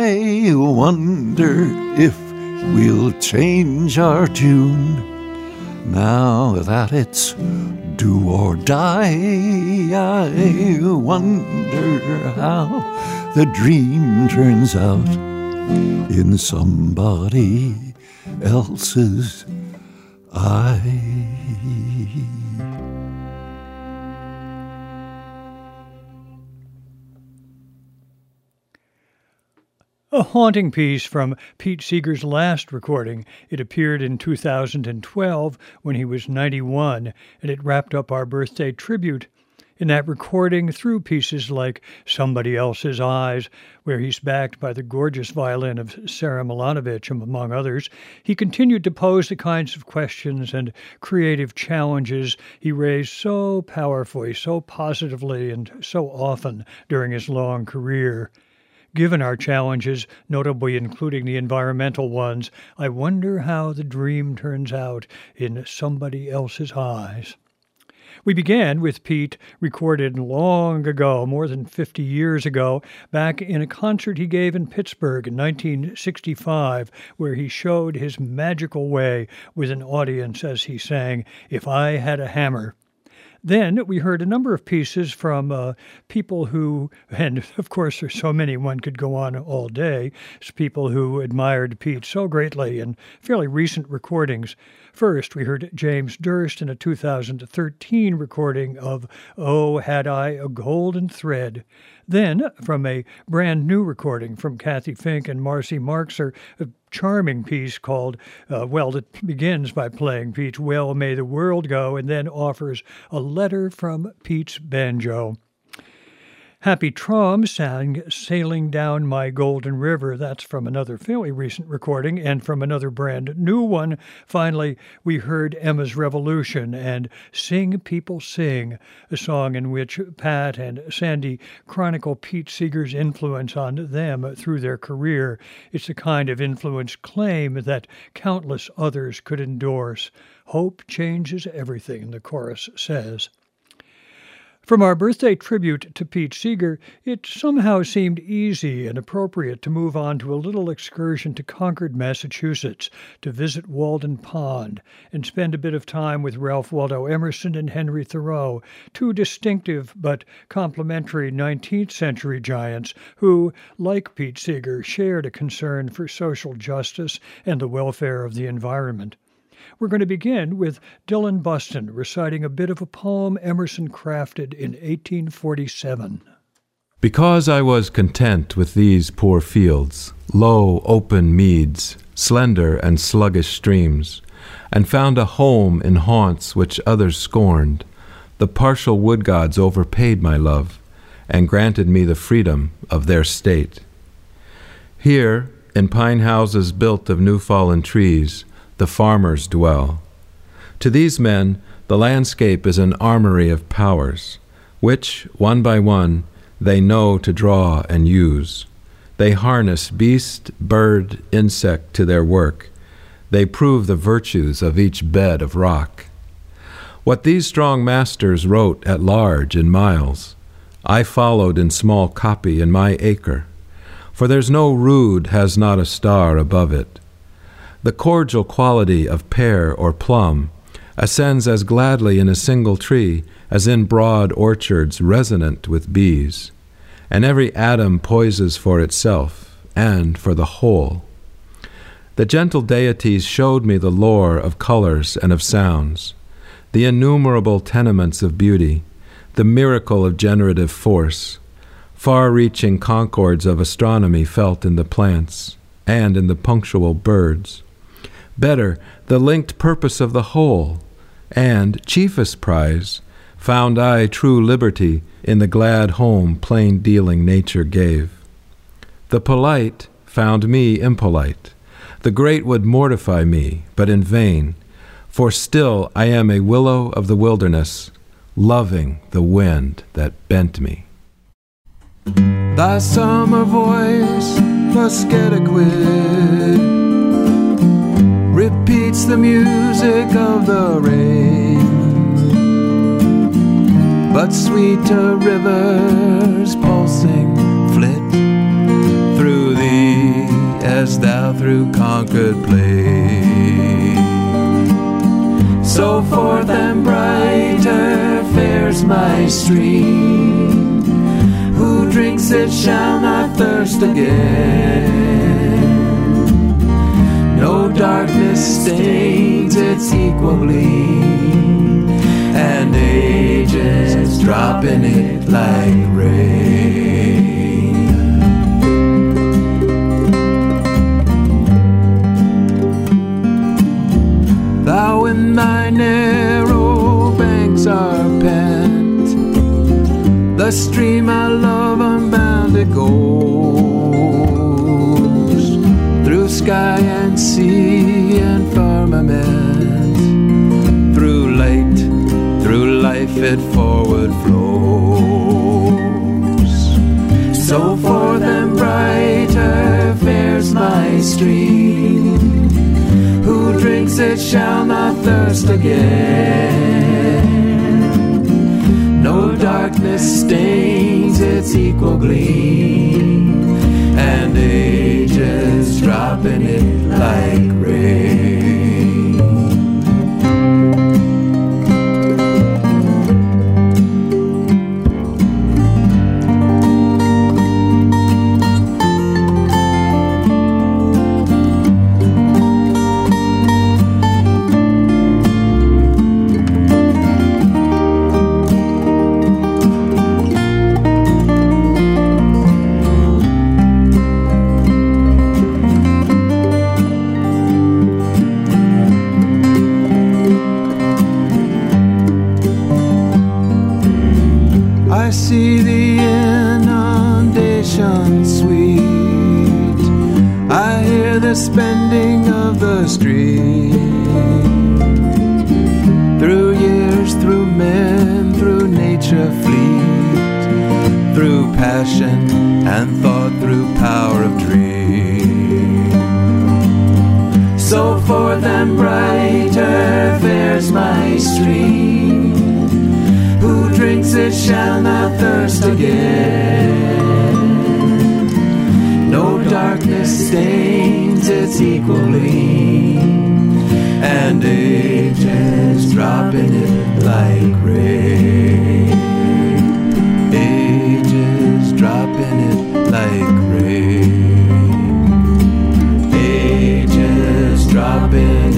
I wonder if we'll change our tune now that it's do or die. I wonder how the dream turns out in somebody else's eye. A haunting piece from Pete Seeger's last recording. It appeared in 2012 when he was 91, and it wrapped up our birthday tribute. In that recording, through pieces like Somebody Else's Eyes, where he's backed by the gorgeous violin of Sara Milonovich, among others, he continued to pose the kinds of questions and creative challenges he raised so powerfully, so positively, and so often during his long career. Given our challenges, notably including the environmental ones, I wonder how the dream turns out in somebody else's eyes. We began with Pete, recorded long ago, more than 50 years ago, back in a concert he gave in Pittsburgh in 1965, where he showed his magical way with an audience as he sang, If I Had a Hammer. Then we heard a number of pieces from uh, people who, and of course, there's so many one could go on all day, people who admired Pete so greatly in fairly recent recordings. First, we heard James Durst in a 2013 recording of Oh, Had I a Golden Thread. Then, from a brand new recording from Cathy Fink and Marcy Marxer, a charming piece called, uh, well, that begins by playing Pete's Well May the World Go and then offers a letter from Pete's banjo. Happy Traum sang Sailing Down My Golden River. That's from another fairly recent recording and from another brand new one. Finally, we heard Emma's Revolution and Sing People Sing, a song in which Pat and Sandy chronicle Pete Seeger's influence on them through their career. It's a kind of influence claim that countless others could endorse. Hope changes everything, the chorus says. From our birthday tribute to Pete Seeger, it somehow seemed easy and appropriate to move on to a little excursion to Concord, Massachusetts, to visit Walden Pond and spend a bit of time with Ralph Waldo Emerson and Henry Thoreau, two distinctive but complementary 19th century giants who, like Pete Seeger, shared a concern for social justice and the welfare of the environment. We're going to begin with Dillon Bustin reciting a bit of a poem Emerson crafted in 1847. Because I was content with these poor fields, low, open meads, slender and sluggish streams, and found a home in haunts which others scorned, the partial wood gods overpaid my love, and granted me the freedom of their state. Here, in pine houses built of new fallen trees, the farmers dwell. To these men, the landscape is an armory of powers, which, one by one, they know to draw and use. They harness beast, bird, insect to their work. They prove the virtues of each bed of rock. What these strong masters wrote at large in miles, I followed in small copy in my acre. For there's no rood has not a star above it. The cordial quality of pear or plum ascends as gladly in a single tree as in broad orchards resonant with bees, and every atom poises for itself and for the whole. The gentle deities showed me the lore of colors and of sounds, the innumerable tenements of beauty, the miracle of generative force, far reaching concords of astronomy felt in the plants and in the punctual birds. Better, the linked purpose of the whole, and, chiefest prize, found I true liberty in the glad home plain dealing nature gave. The polite found me impolite. The great would mortify me, but in vain, for still I am a willow of the wilderness, loving the wind that bent me. Thy summer voice, repeats the music of the rain. But sweeter rivers pulsing flit through thee as thou through Concord Plain. So forth and brighter fares my stream. Who drinks it shall not thirst again. Darkness stains its equal gleam, and ages drop in it like rain. Thou in thy narrow banks are pent, the stream I love unbounded goes sky and sea and firmament, through light, through life it forward flows. So for them brighter fares my stream. Who drinks it shall not thirst again. No darkness stains its equal gleam, and ages drop in it like rain. Passion and thought, through power of dream. So forth and brighter fares my stream. Who drinks it shall not thirst again. No darkness stains its equal gleam, and ages drop in it like rain.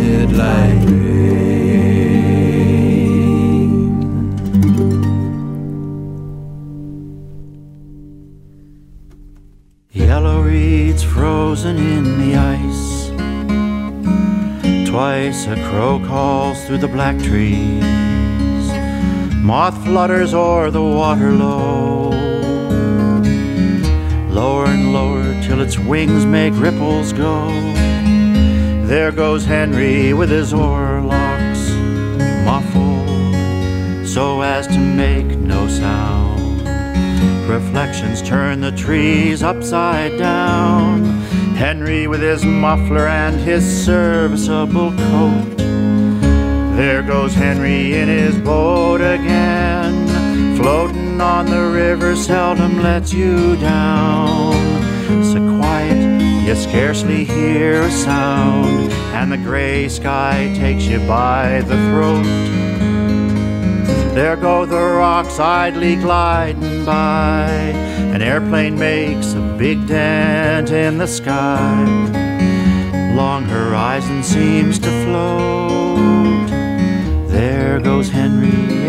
It like rain. Yellow reeds frozen in the ice. Twice a crow calls through the black trees. Moth flutters o'er the water low. Lower and lower till its wings make ripples go. There goes Henry with his oarlocks muffled so as to make no sound. Reflections turn the trees upside down. Henry with his muffler and his serviceable coat. There goes Henry in his boat again. Floating on the river seldom lets you down. You scarcely hear a sound. And the gray sky takes you by the throat. There go the rocks idly gliding by. An airplane makes a big dent in the sky. Long horizon seems to float. There goes Henry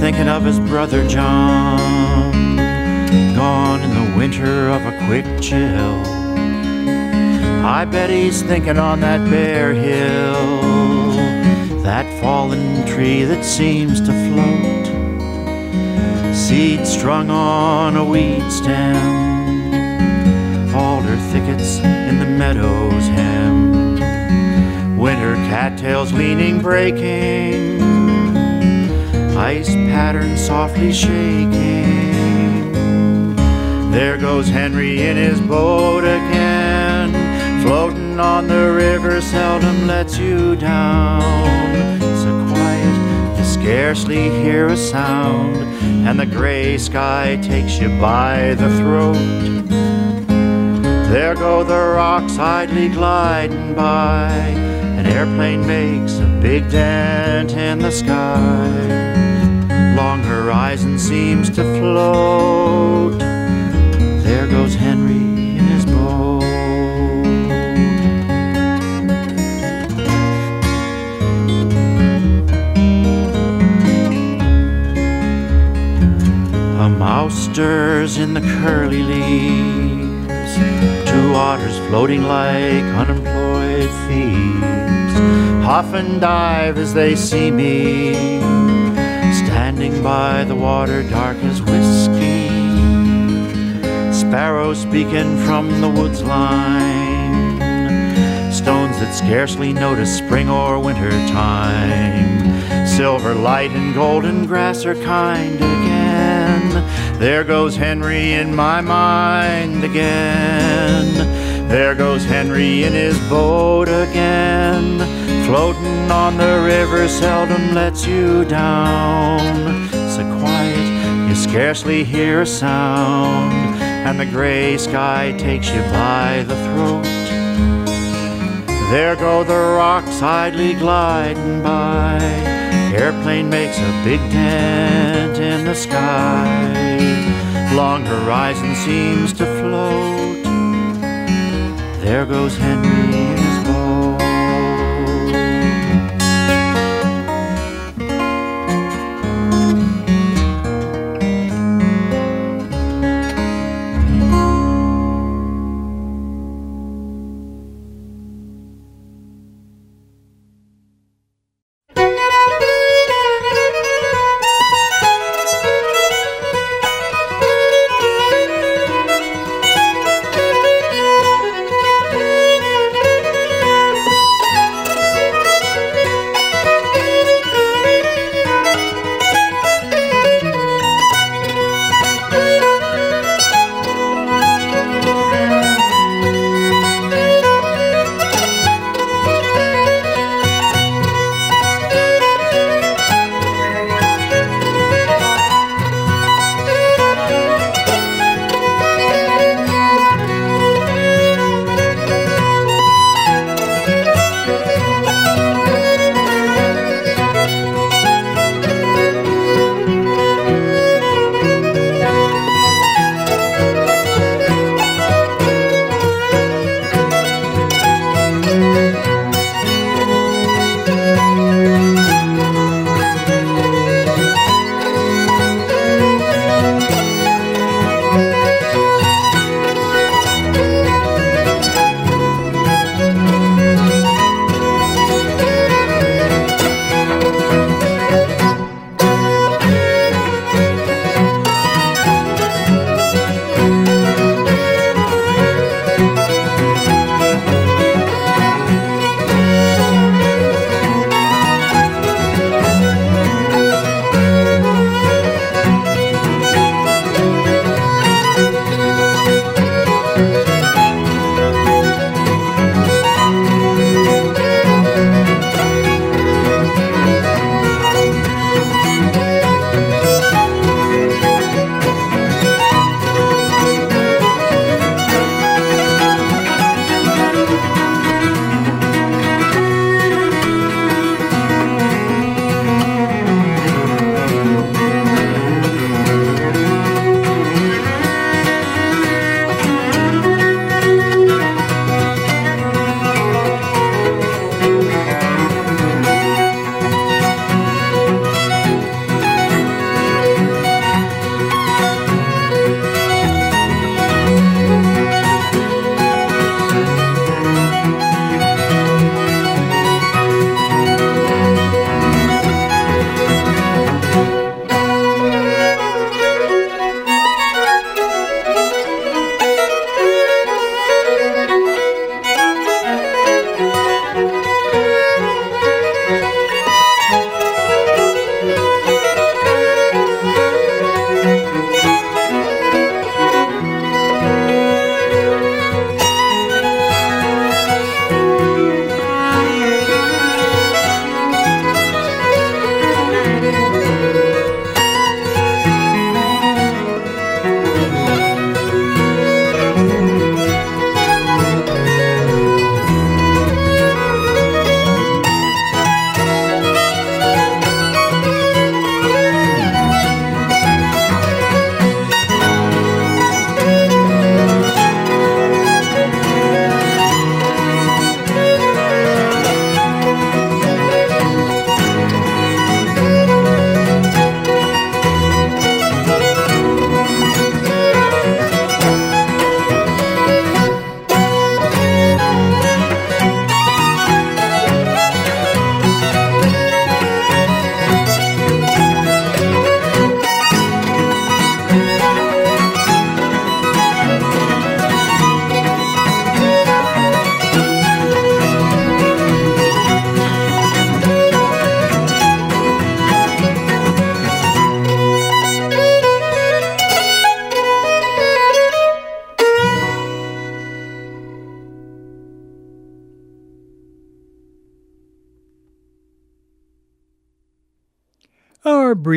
thinking of his brother John. Gone in the winter of a quick chill. I bet he's thinking on that bare hill, that fallen tree that seems to float, seed strung on a weed stem, alder thickets in the meadow's hem, winter cattails leaning, breaking, ice pattern softly shaking. There goes Henry in his boat again, floating on the river, seldom lets you down. So quiet, you scarcely hear a sound, and the gray sky takes you by the throat. There go the rocks idly gliding by, an airplane makes a big dent in the sky. Horizon seems to float. There goes Henry in his boat. A mouse stirs in the curly leaves. Two otters floating like unemployed thieves. Huff and dive as they see me. By the water, dark as whiskey sparrows speaking from the woods line, stones that scarcely notice spring or winter time. Silver light and golden grass are kind again. There goes Henry in my mind again. There goes Henry in his boat again. Floating on the river seldom lets you down. So quiet, you scarcely hear a sound and the gray sky takes you by the throat. There go the rocks idly gliding by. Airplane makes a big dent in the sky. Long horizon seems to float. There goes Henry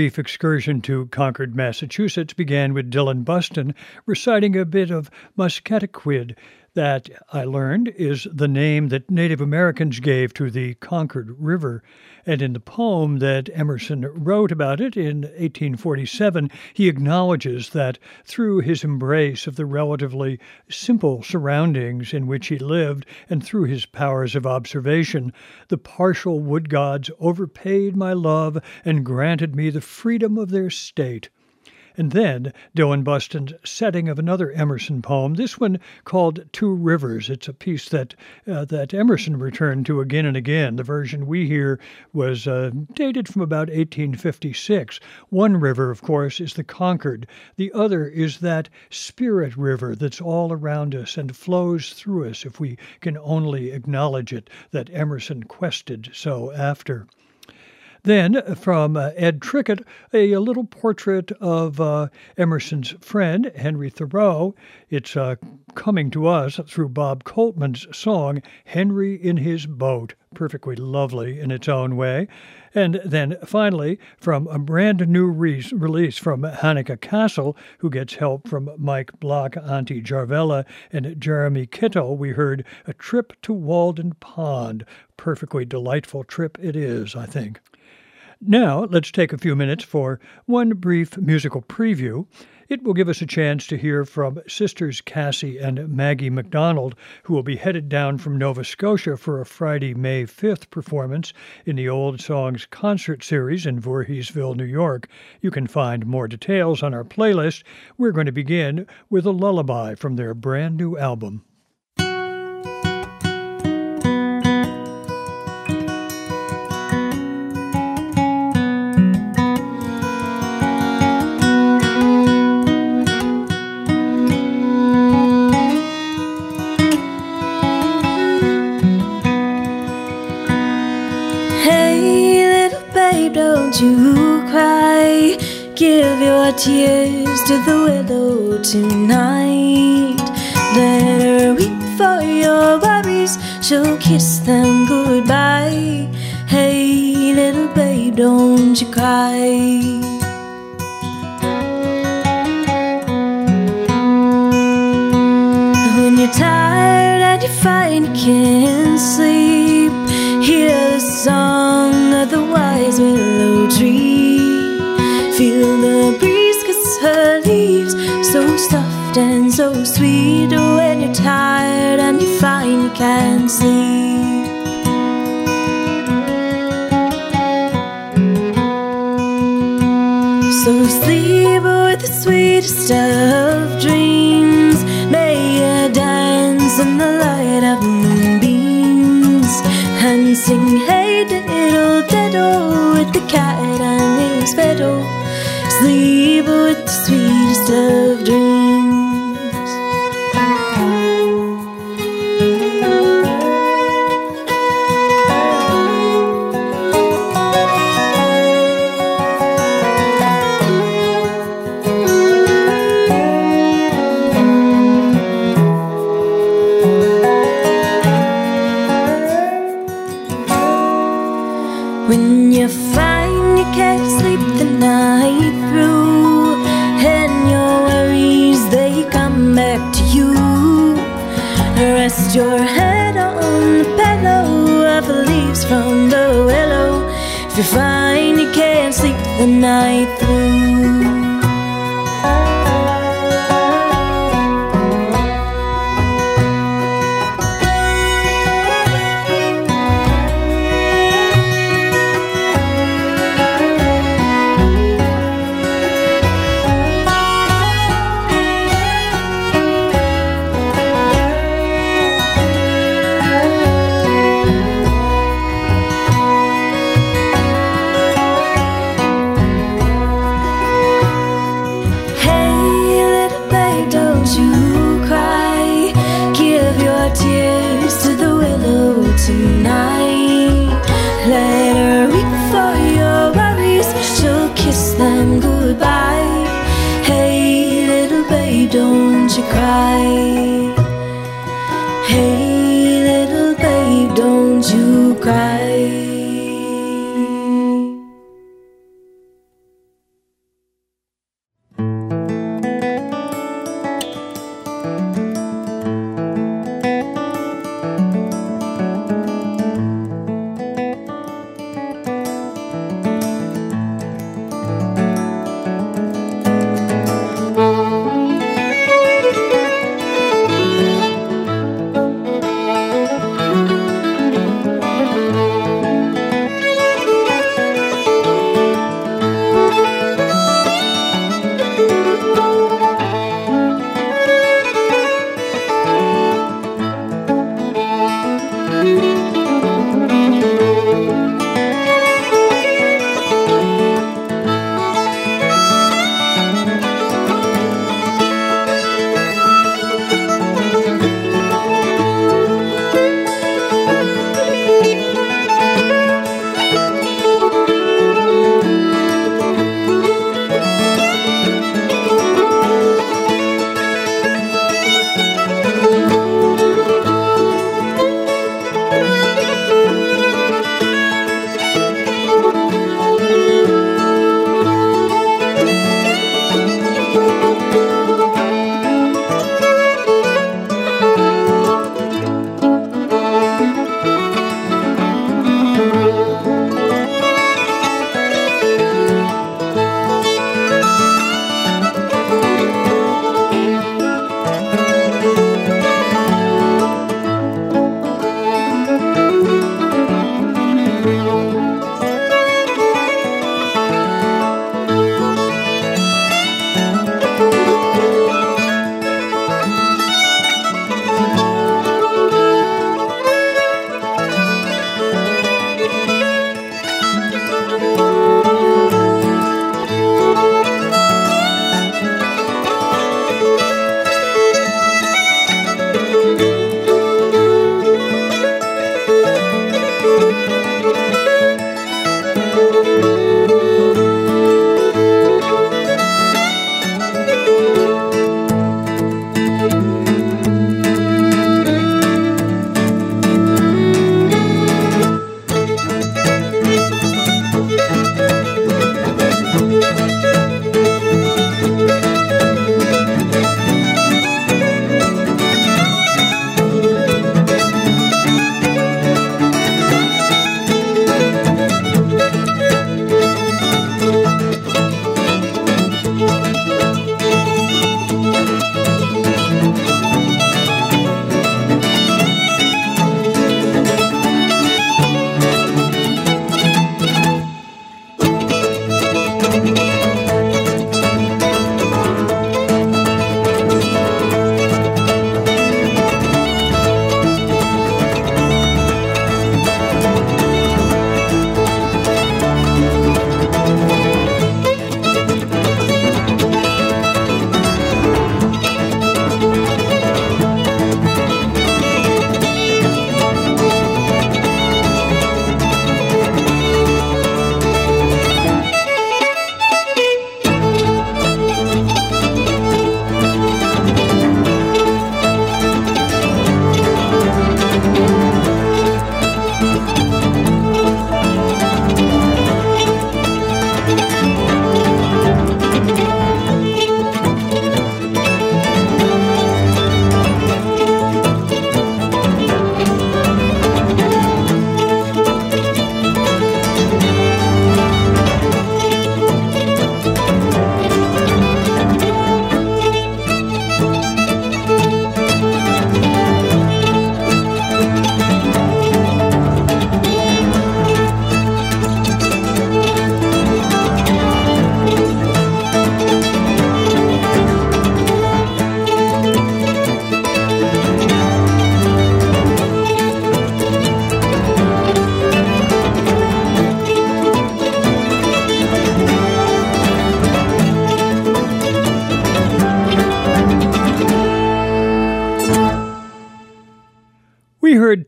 brief excursion to Concord, Massachusetts began with Dillon Bustin reciting a bit of Musketaquid that I learned is the name that Native Americans gave to the Concord River. And in the poem that Emerson wrote about it in 1847, he acknowledges that through his embrace of the relatively simple surroundings in which he lived and through his powers of observation, the partial wood gods overpaid my love and granted me the freedom of their state. And then Dillon Bustin's setting of another Emerson poem, this one called Two Rivers. It's a piece that uh, that Emerson returned to again and again. The version we hear was uh, dated from about 1856. One river, of course, is the Concord. The other is that spirit river that's all around us and flows through us if we can only acknowledge it, that Emerson quested so after. Then, from uh, Ed Trickett, a, a, little portrait of uh, Emerson's friend, Henry Thoreau. It's uh, coming to us through Bob Coltman's song, Henry in His Boat, perfectly lovely in its own way. And then finally, from a brand new re- release from Hanneke Cassel, who gets help from Mike Block, Antti Järvelä, and Jeremy Kittel, we heard A Trip to Walden Pond. Perfectly delightful trip it is, I think. Now, let's take a few minutes for one brief musical preview. It will give us a chance to hear from sisters Cassie and Maggie MacDonald, who will be headed down from Nova Scotia for a Friday, May 5th performance in the Old Songs concert series in Voorheesville, New York. You can find more details on our playlist. We're going to begin with a lullaby from their brand new album. Tears to the willow tonight. Let her weep for your worries, she'll kiss them goodbye. Hey, little babe, don't you cry. When you're tired and you find you can't sleep, hear the song her leaves so soft and so sweet when you're tired and you find you can't sleep. So sleep with the sweetest of dreams. May you dance in the light of moonbeams and sing hey diddle diddle with the cat and his fiddle. Sleep with the sweetest of dreams.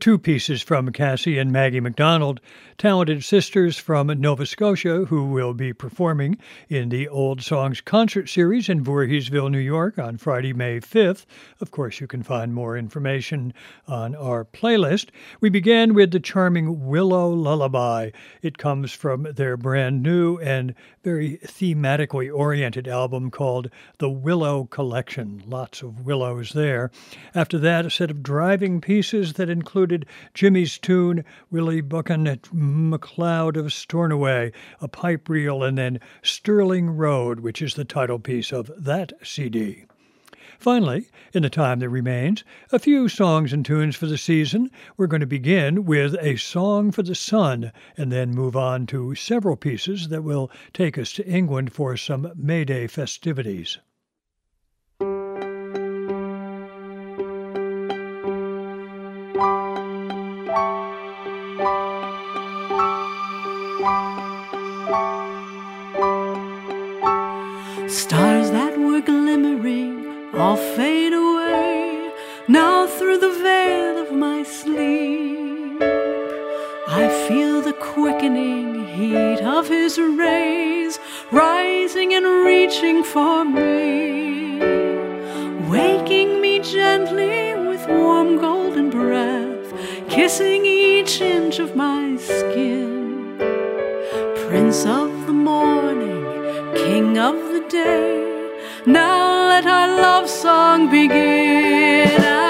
Two pieces from Cassie and Maggie MacDonald, talented sisters from Nova Scotia who will be performing in the Old Songs concert series in Voorheesville, New York on Friday, May 5th. Of course, you can find more information on our playlist. We began with the charming Willow Lullaby. It comes from their brand new and very thematically oriented album called The Willow Collection. Lots of willows there. After that, a set of driving pieces that included Jimmy's tune, Willie Buchan at MacLeod of Stornoway, a pipe reel, and then Sterling Road, which is the title piece of that CD. Finally, in the time that remains, a few songs and tunes for the season. We're going to begin with a song for the sun and then move on to several pieces that will take us to England for some May Day festivities. Glimmering all fade away now through the veil of my sleep. I feel the quickening heat of his rays rising and reaching for me, waking me gently with warm golden breath, kissing each inch of my skin. Prince of the morning, king of the day. Now let our love song begin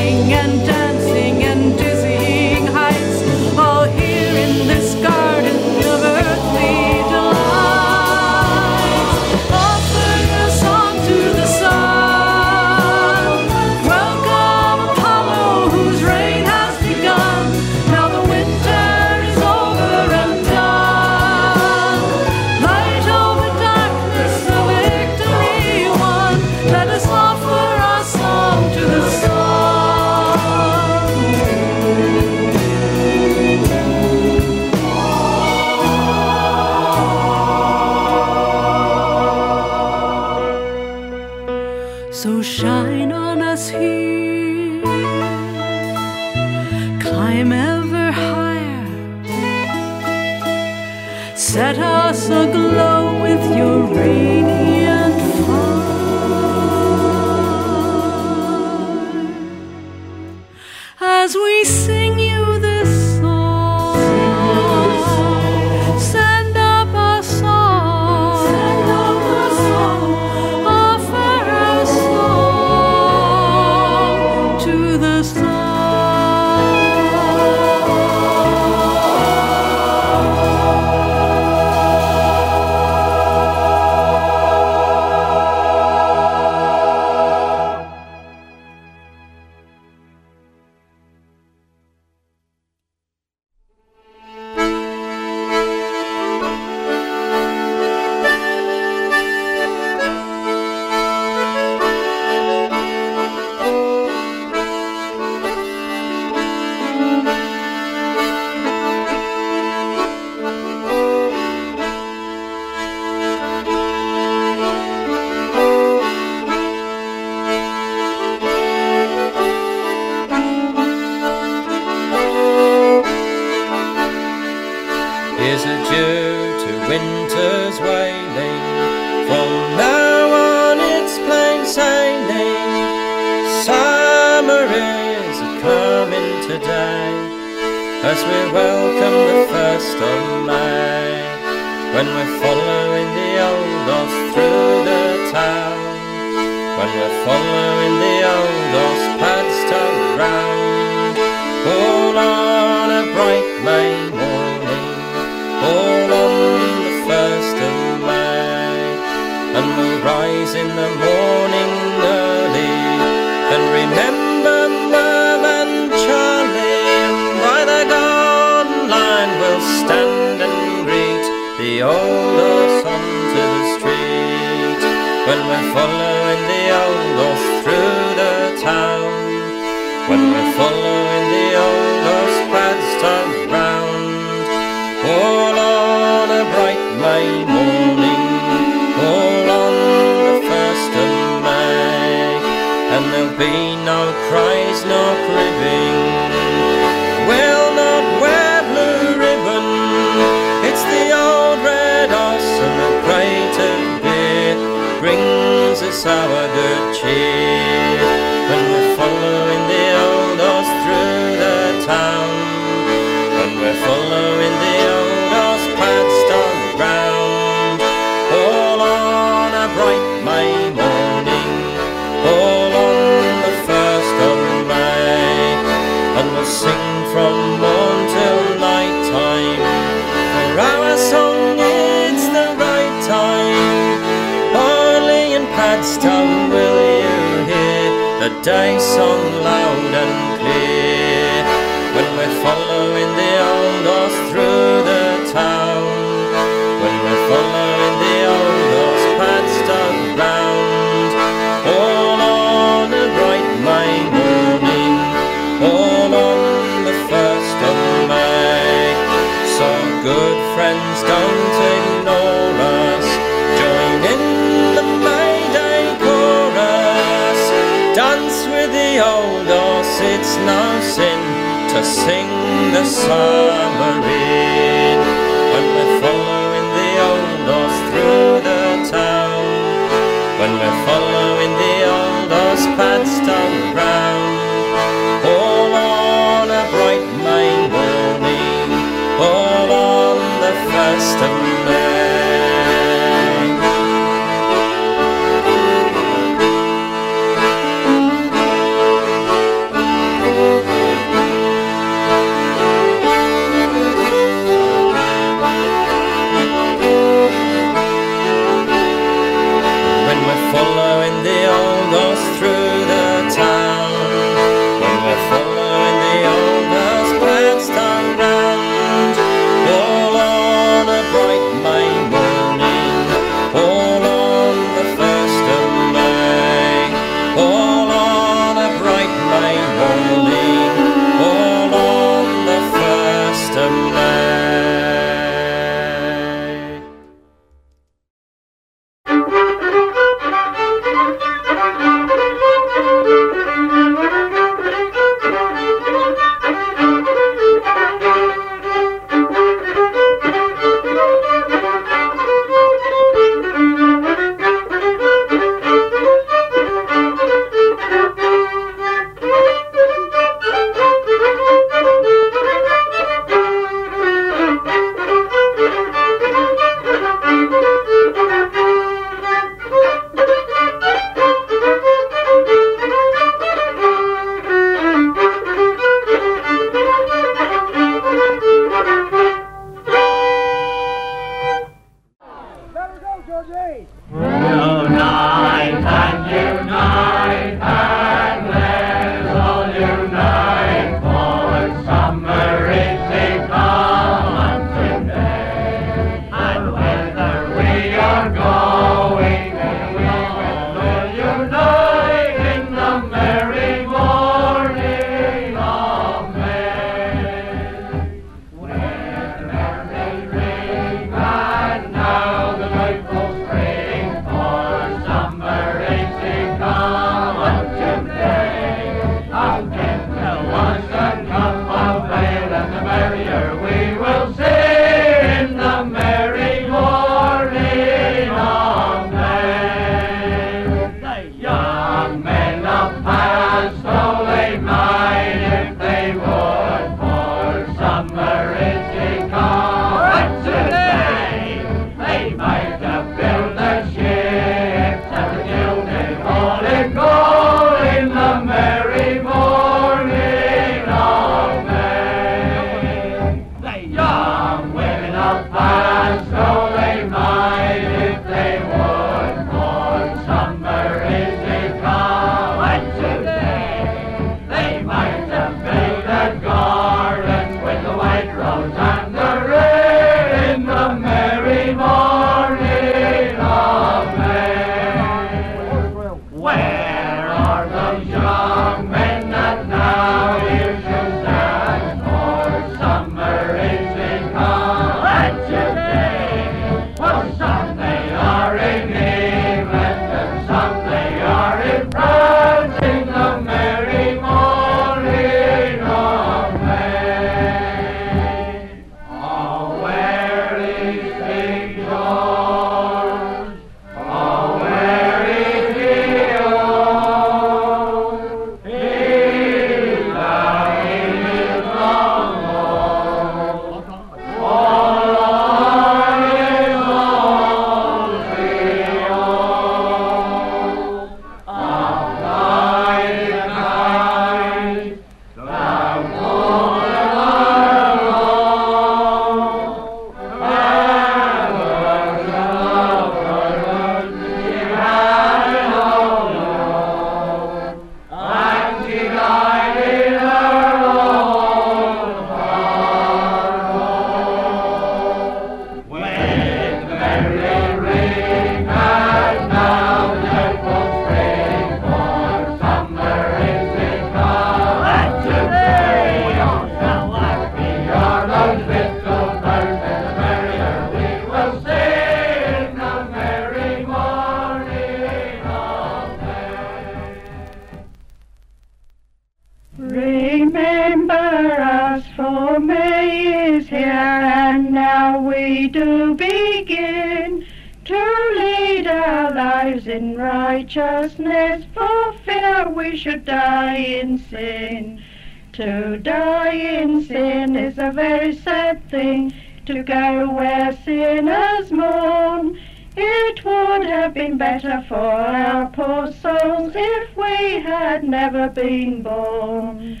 To die in sin is a very sad thing, to go where sinners mourn. It would have been better for our poor souls if we had never been born.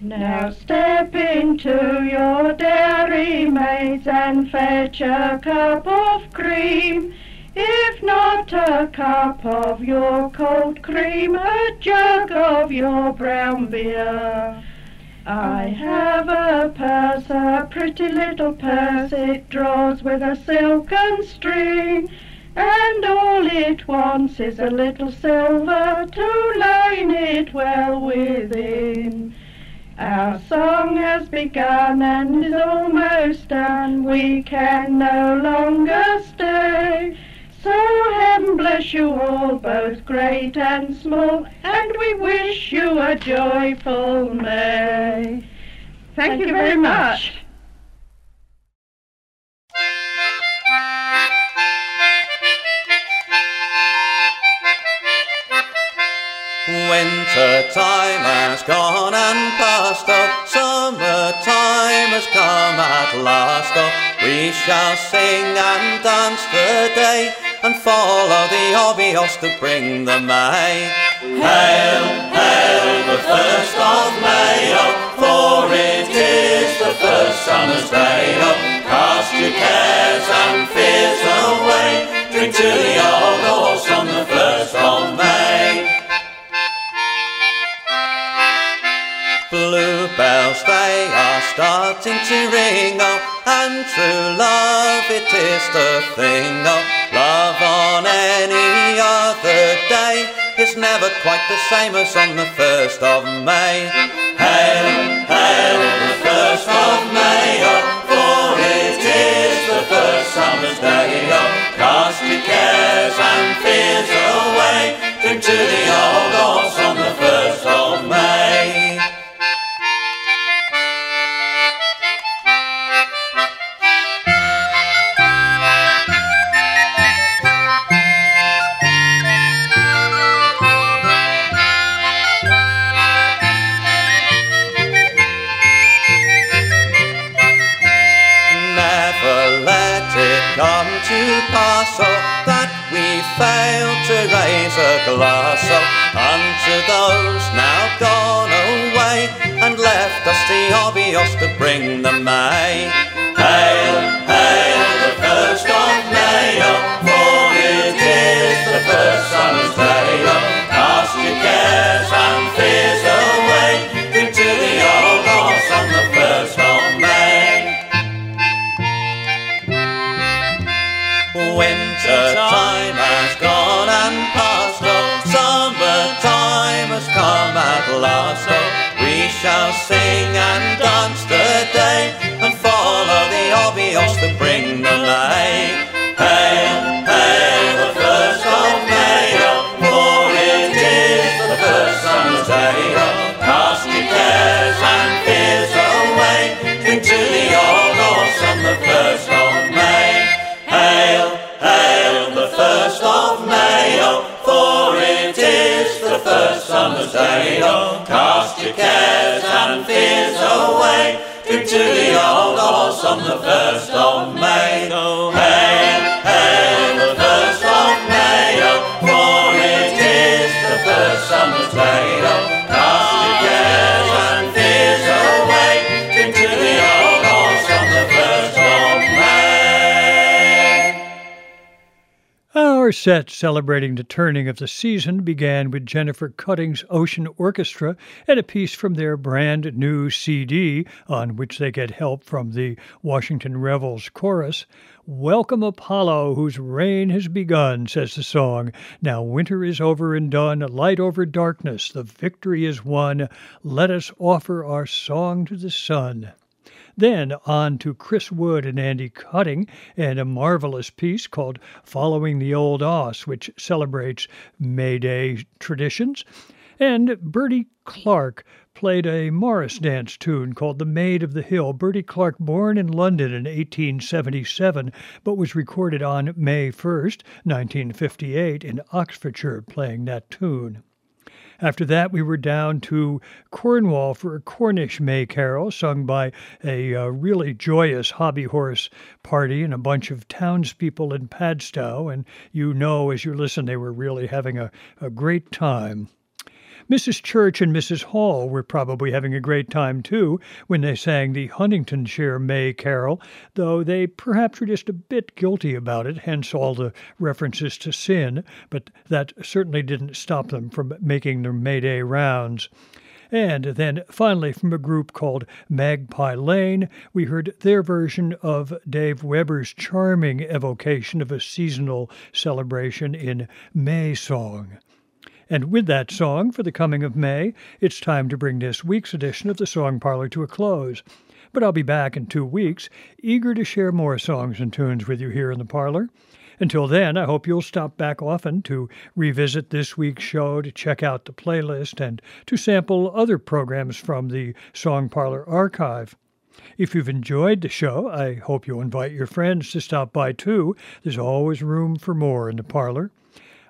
Now step into your dairy maids and fetch a cup of cream. If not a cup of your cold cream, a jug of your brown beer. I have a purse, a pretty little purse, it draws with a silken string, and all it wants is a little silver to line it well within. Our song has begun and is almost done, we can no longer stay. So heaven bless you all, both great and small, and we wish you a joyful May. Thank, you very much. Winter time has gone and passed, oh, summer time has come at last, oh, we shall sing and dance today, and follow the Obby Oss to bring the May. Hail, hail, the first of May, oh, for it is the first summer's day, oh, cast your cares and fears away, drink to the old horse on the first of May. Bluebells they are starting to ring, oh, and true love it is the thing, oh, love on any other day is never quite the same as on the first of May. Hail, hail, the first of May, oh, for it is the first summer's day, oh, cast your cares and fears away, drink to the old horse on the first of oh, that we fail to raise a glass, oh, unto those now gone away, and left us the Obby Oss to bring the May. Hail, hail, the first of May, day, oh, cast your cares and fears away, drink to the old horse on the first of May. Oh, hail, hail, the first of May, oh, for it is the first summer's day, Our set celebrating the turning of the season began with Jennifer Cutting's Ocean Orchestra and a piece from their brand new CD, on which they get help from the Washington Revels chorus. Welcome Apollo, whose reign has begun, says the song. Now winter is over and done, light over darkness, the victory is won. Let us offer our song to the sun. Then on to Chris Wood and Andy Cutting and a marvelous piece called Following the Old Oss, which celebrates May Day traditions. And Bertie Clark played a Morris dance tune called The Maid of the Hill. Bertie Clark, born in London in 1877, but was recorded on May 1st, 1958, in Oxfordshire, playing that tune. After that, we were down to Cornwall for a Cornish May Carol sung by a uh, really joyous hobby horse party and a bunch of townspeople in Padstow. And you know, as you listen, they were really having a, a great time. Mrs. Church and Mrs. Hall were probably having a great time too when they sang the Huntingdonshire May Carol, though they perhaps were just a bit guilty about it, hence all the references to sin, but that certainly didn't stop them from making their May Day rounds. And then finally, from a group called Magpie Lane, we heard their version of Dave Webber's charming evocation of a seasonal celebration in May Song. And with that song for the coming of May, it's time to bring this week's edition of the Song Parlor to a close. But I'll be back in two weeks, eager to share more songs and tunes with you here in the parlor. Until then, I hope you'll stop back often to revisit this week's show, to check out the playlist, and to sample other programs from the Song Parlor archive. If you've enjoyed the show, I hope you'll invite your friends to stop by too. There's always room for more in the parlor.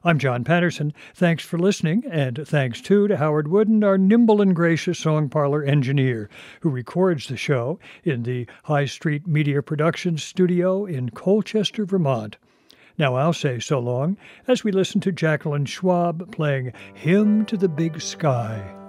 I'm John Patterson. Thanks for listening, and thanks too to Howard Wooden, our nimble and gracious song parlor engineer, who records the show in the High Street Media Productions studio in Colchester, Vermont. Now I'll say so long as we listen to Jacqueline Schwab playing Hymn to the Big Sky.